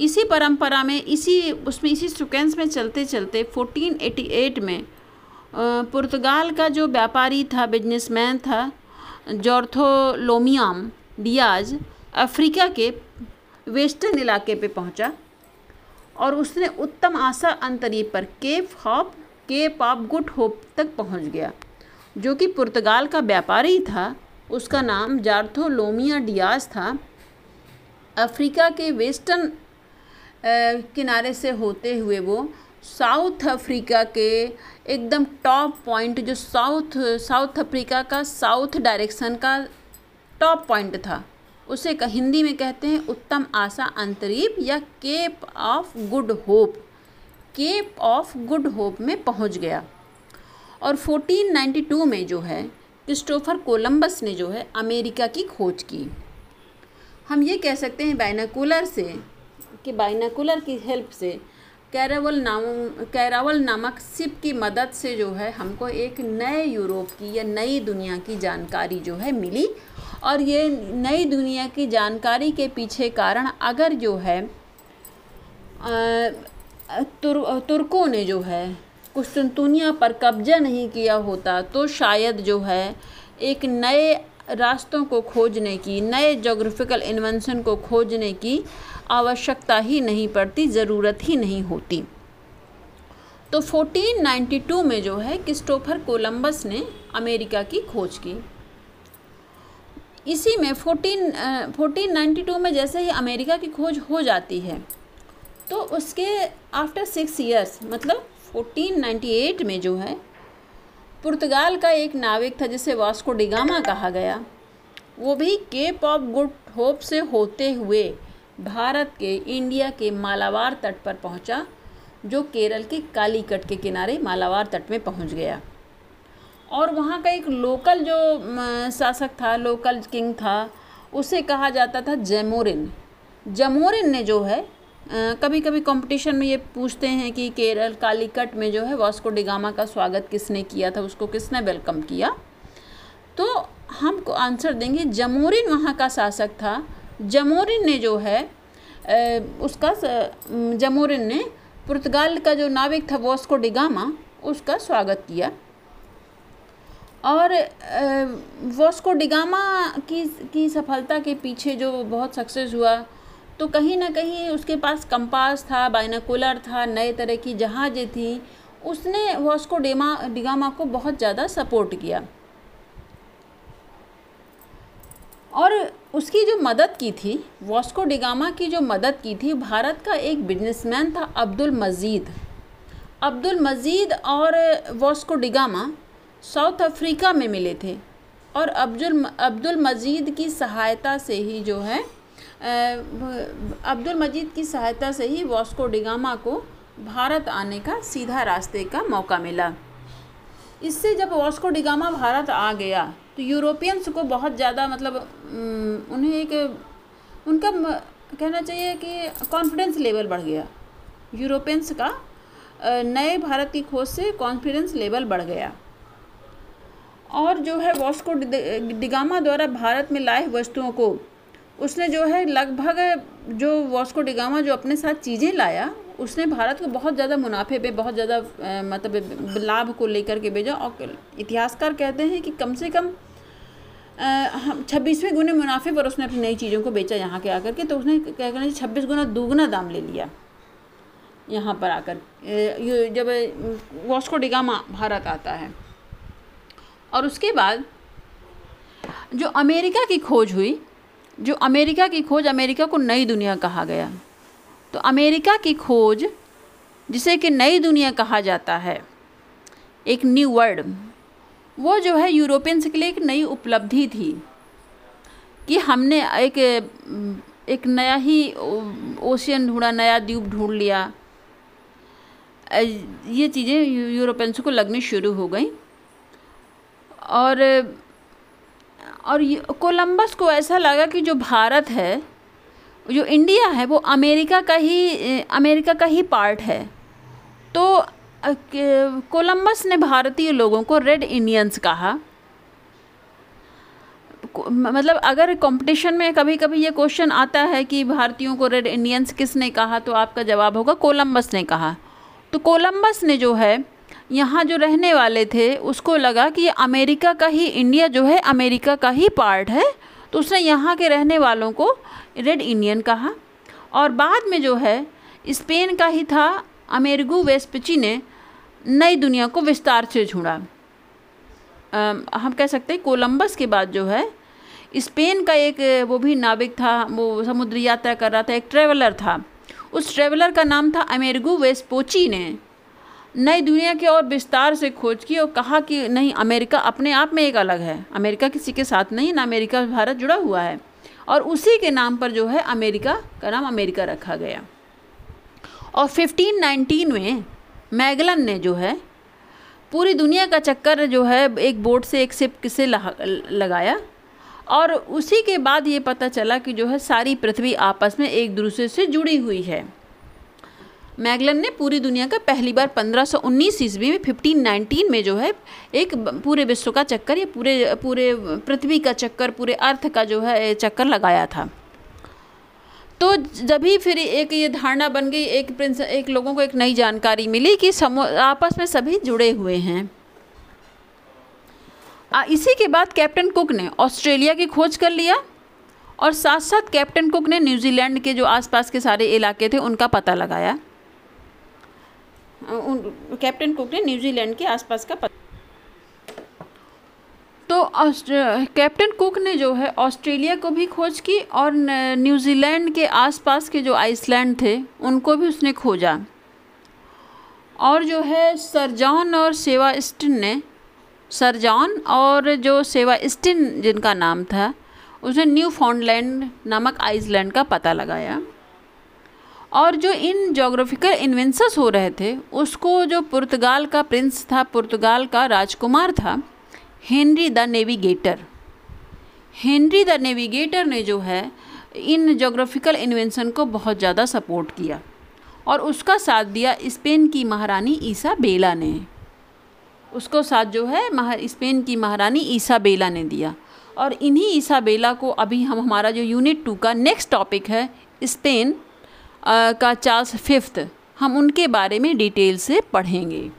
इसी परंपरा में, इसी, उसमें, इसी सिक्वेंस में चलते चलते 1488 में पुर्तगाल का जो व्यापारी था बिजनेसमैन था, जॉर्थोलोमियाम डियाज अफ्रीका के वेस्टर्न इलाके पे पहुँचा। और उसने उत्तम आशा अंतरीप पर Cape Hope Cape of Good Hope तक पहुँच गया, जो कि पुर्तगाल का व्यापारी था। उसका नाम जार्थोलोमिया डियास था। अफ्रीका के वेस्टर्न किनारे से होते हुए वो साउथ अफ्रीका के एकदम टॉप पॉइंट, जो साउथ साउथ अफ्रीका का साउथ डायरेक्शन का टॉप पॉइंट था। उसे हिंदी में कहते हैं उत्तम आशा अंतरीप या Cape of Good Hope. Cape of Good Hope में पहुँच गया। और 1492 में जो है, क्रिस्टोफर कोलंबस ने जो है अमेरिका की खोज की। हम ये कह सकते हैं बाइनाकुलर से कि बाइनाकुलर की हेल्प से कैरावल नाम, कैरावल नामक सिप की मदद से जो है हमको एक नए यूरोप की या नई दुनिया की जानकारी जो है मिली और ये नई दुनिया की जानकारी के पीछे कारण अगर जो है तुर, तुर्कों ने जो है, कुछ कुस्तुनतुनिया पर कब्जा नहीं किया होता तो शायद जो है, एक नए रास्तों को खोजने की, नए जोग्राफिकल इन्वेंशन को खोजने की आवश्यकता ही नहीं पड़ती, ज़रूरत ही नहीं होती। तो 1492 में जो है, क्रिस्टोफर कोलंबस ने अमेरिका की खोज की। इसी में 14 1492 में जैसे ही अमेरिका की खोज हो जाती है तो उसके आफ्टर सिक्स ईयर्स मतलब 1498 में जो है, पुर्तगाल का एक नाविक था जिसे वास्को डिगामा कहा गया, वो भी केप ऑफ़ गुड होप से होते हुए भारत के इंडिया के मालावार तट पर पहुँचा, जो केरल के कालीकट के किनारे मालावार तट में पहुँच गया। और वहाँ का एक लोकल जो शासक था, लोकल किंग था, उसे कहा जाता था जमोरिन। जमोरिन ने जो है कभी कभी कंपटीशन में ये पूछते हैं कि केरल कालीकट में जो है वास्को डिगामा का स्वागत किसने किया था, उसको किसने वेलकम किया? तो हमको आंसर देंगे जमोरिन वहाँ का शासक था। जमोरिन ने जो है उसका जमोरिन ने पुर्तगाल का जो नाविक था वास्को डिगामा उसका स्वागत किया। और वास्को डिगामा की की सफलता के पीछे जो बहुत सक्सेस हुआ तो कहीं ना कहीं उसके पास कंपास था बाइनाकुलर था, नए तरह की जहाज़ें थी, उसने वॉस्को डेमा, डिगामा को बहुत ज़्यादा सपोर्ट किया। और उसकी जो मदद की थी, वॉस्को डिगामा की जो मदद की थी, भारत का एक बिजनेसमैन था, अब्दुल मजीद। अब्दुल मजीद और वॉस्को डिगामा साउथ अफ्रीका में मिले थे और अब्दुल अब्दुल मजीद की सहायता से ही जो है अब्दुल मजीद की सहायता से ही वॉस्को डिगामा को भारत आने का सीधा रास्ते का मौका मिला। इससे जब वॉस्को डिगामा भारत आ गया तो यूरोपियंस को बहुत ज़्यादा मतलब उन्हें एक, उनका कहना चाहिए कि कॉन्फिडेंस लेवल बढ़ गया। यूरोपियंस का नए भारत की खोज से कॉन्फिडेंस लेवल बढ़ गया। और जो है वॉस्को डिगामा द्वारा भारत में लाए वस्तुओं को, उसने जो है लगभग जो वॉस्को डिगामा जो अपने साथ चीज़ें लाया, उसने भारत को बहुत ज़्यादा मुनाफे पे, बहुत ज़्यादा मतलब लाभ को लेकर के भेजा और इतिहासकार कहते हैं कि कम से कम हम छब्बीसवें गुने मुनाफे पर उसने अपनी नई चीज़ों को बेचा यहाँ के आकर के तो उसने क्या कहना छब्बीस गुना दोगुना दाम ले लिया यहाँ पर आकर जब वॉस्को डिगामा भारत आता है। और उसके बाद जो अमेरिका की खोज हुई, जो अमेरिका की खोज अमेरिका को नई दुनिया कहा गया। तो अमेरिका की खोज, जिसे कि नई दुनिया कहा जाता है, एक न्यू वर्ल्ड वो जो है यूरोपियंस के लिए एक नई उपलब्धि थी, कि हमने एक एक नया ही ओशियन ढूंढा, नया द्वीप ढूंढ लिया। ये चीज़ें यूरोपियंस को लगनी शुरू हो गई। और और कोलंबस को ऐसा लगा कि जो भारत है, जो इंडिया है, वो अमेरिका का ही, अमेरिका का ही पार्ट है। तो कोलंबस ने भारतीय लोगों को रेड इंडियंस कहा। मतलब अगर कंपटीशन में कभी कभी ये क्वेश्चन आता है कि भारतीयों को रेड इंडियंस किसने कहा तो आपका जवाब होगा कोलंबस ने कहा। तो कोलंबस ने जो है यहाँ जो रहने वाले थे, उसको लगा कि ये अमेरिका का ही, इंडिया जो है, अमेरिका का ही पार्ट है। तो उसने यहाँ के रहने वालों को रेड इंडियन कहा। और बाद में जो है, स्पेन का ही था, अमेरिगो वेस्पिची ने नई दुनिया को विस्तार से छोड़ा हम कह सकते हैं, कोलंबस के बाद जो है, स्पेन का एक, वो भी नाविक था, वो समुद्री यात्रा कर रहा था, एक ट्रेवलर था। उस ट्रेवलर का नाम था अमेरिगो वेस्पोची ने। नई दुनिया की और विस्तार से खोज की और कहा कि नहीं, अमेरिका अपने आप में एक अलग है। अमेरिका किसी के साथ नहीं, ना अमेरिका भारत जुड़ा हुआ है। और उसी के नाम पर जो है, अमेरिका का नाम अमेरिका रखा गया। और 1519 में मैगलन ने जो है, पूरी दुनिया का चक्कर जो है, एक बोट से, एक सिप से लगाया। और उसी के बाद ये पता चला कि जो है, सारी पृथ्वी आपस में एक दूसरे से जुड़ी हुई है। मैगलन ने पूरी दुनिया का पहली बार 1519 ईस्वी में 1519 में जो है एक पूरे विश्व का चक्कर या पूरे पूरे पृथ्वी का चक्कर पूरे अर्थ का जो है चक्कर लगाया था। तो जब ही फिर एक ये धारणा बन गई एक प्रिंस एक लोगों को एक नई जानकारी मिली कि समो आपस में सभी जुड़े हुए हैं। आ, इसी के बाद कैप्टन कुक ने ऑस्ट्रेलिया की खोज कर लिया और साथ साथ कैप्टन कुक ने न्यूजीलैंड के जो आसपास के सारे इलाके थे उनका पता लगाया। कैप्टन कुक ने न्यूजीलैंड के आसपास का पता तो कैप्टन कुक ने जो है ऑस्ट्रेलिया को भी खोज की और न्यूजीलैंड के आसपास के जो आइसलैंड थे, उनको भी उसने खोजा। और जो है सरजॉन और सेवा स्टिन ने सरजॉन और जो सेवा स्टिन जिनका नाम था उसने न्यू फाउंडलैंड नामक आइसलैंड का पता लगाया। और जो इन जोग्राफिकल इन्वेंसस हो रहे थे, उसको जो पुर्तगाल का प्रिंस था, पुर्तगाल का राजकुमार था Henry the Navigator Henry the Navigator ने जो है, इन जोग्राफिकल इन्वेंशन को बहुत ज़्यादा सपोर्ट किया और उसका साथ दिया स्पेन की महारानी ईसा बेला ने। उसको साथ जो है स्पेन की महारानी ईसा बेला ने दिया और इन्हीं ईसा बेला को अभी हम हमारा जो यूनिट टू का नेक्स्ट टॉपिक है, स्पेन का चार्ल्स फिफ्थ हम उनके बारे में डिटेल से पढ़ेंगे।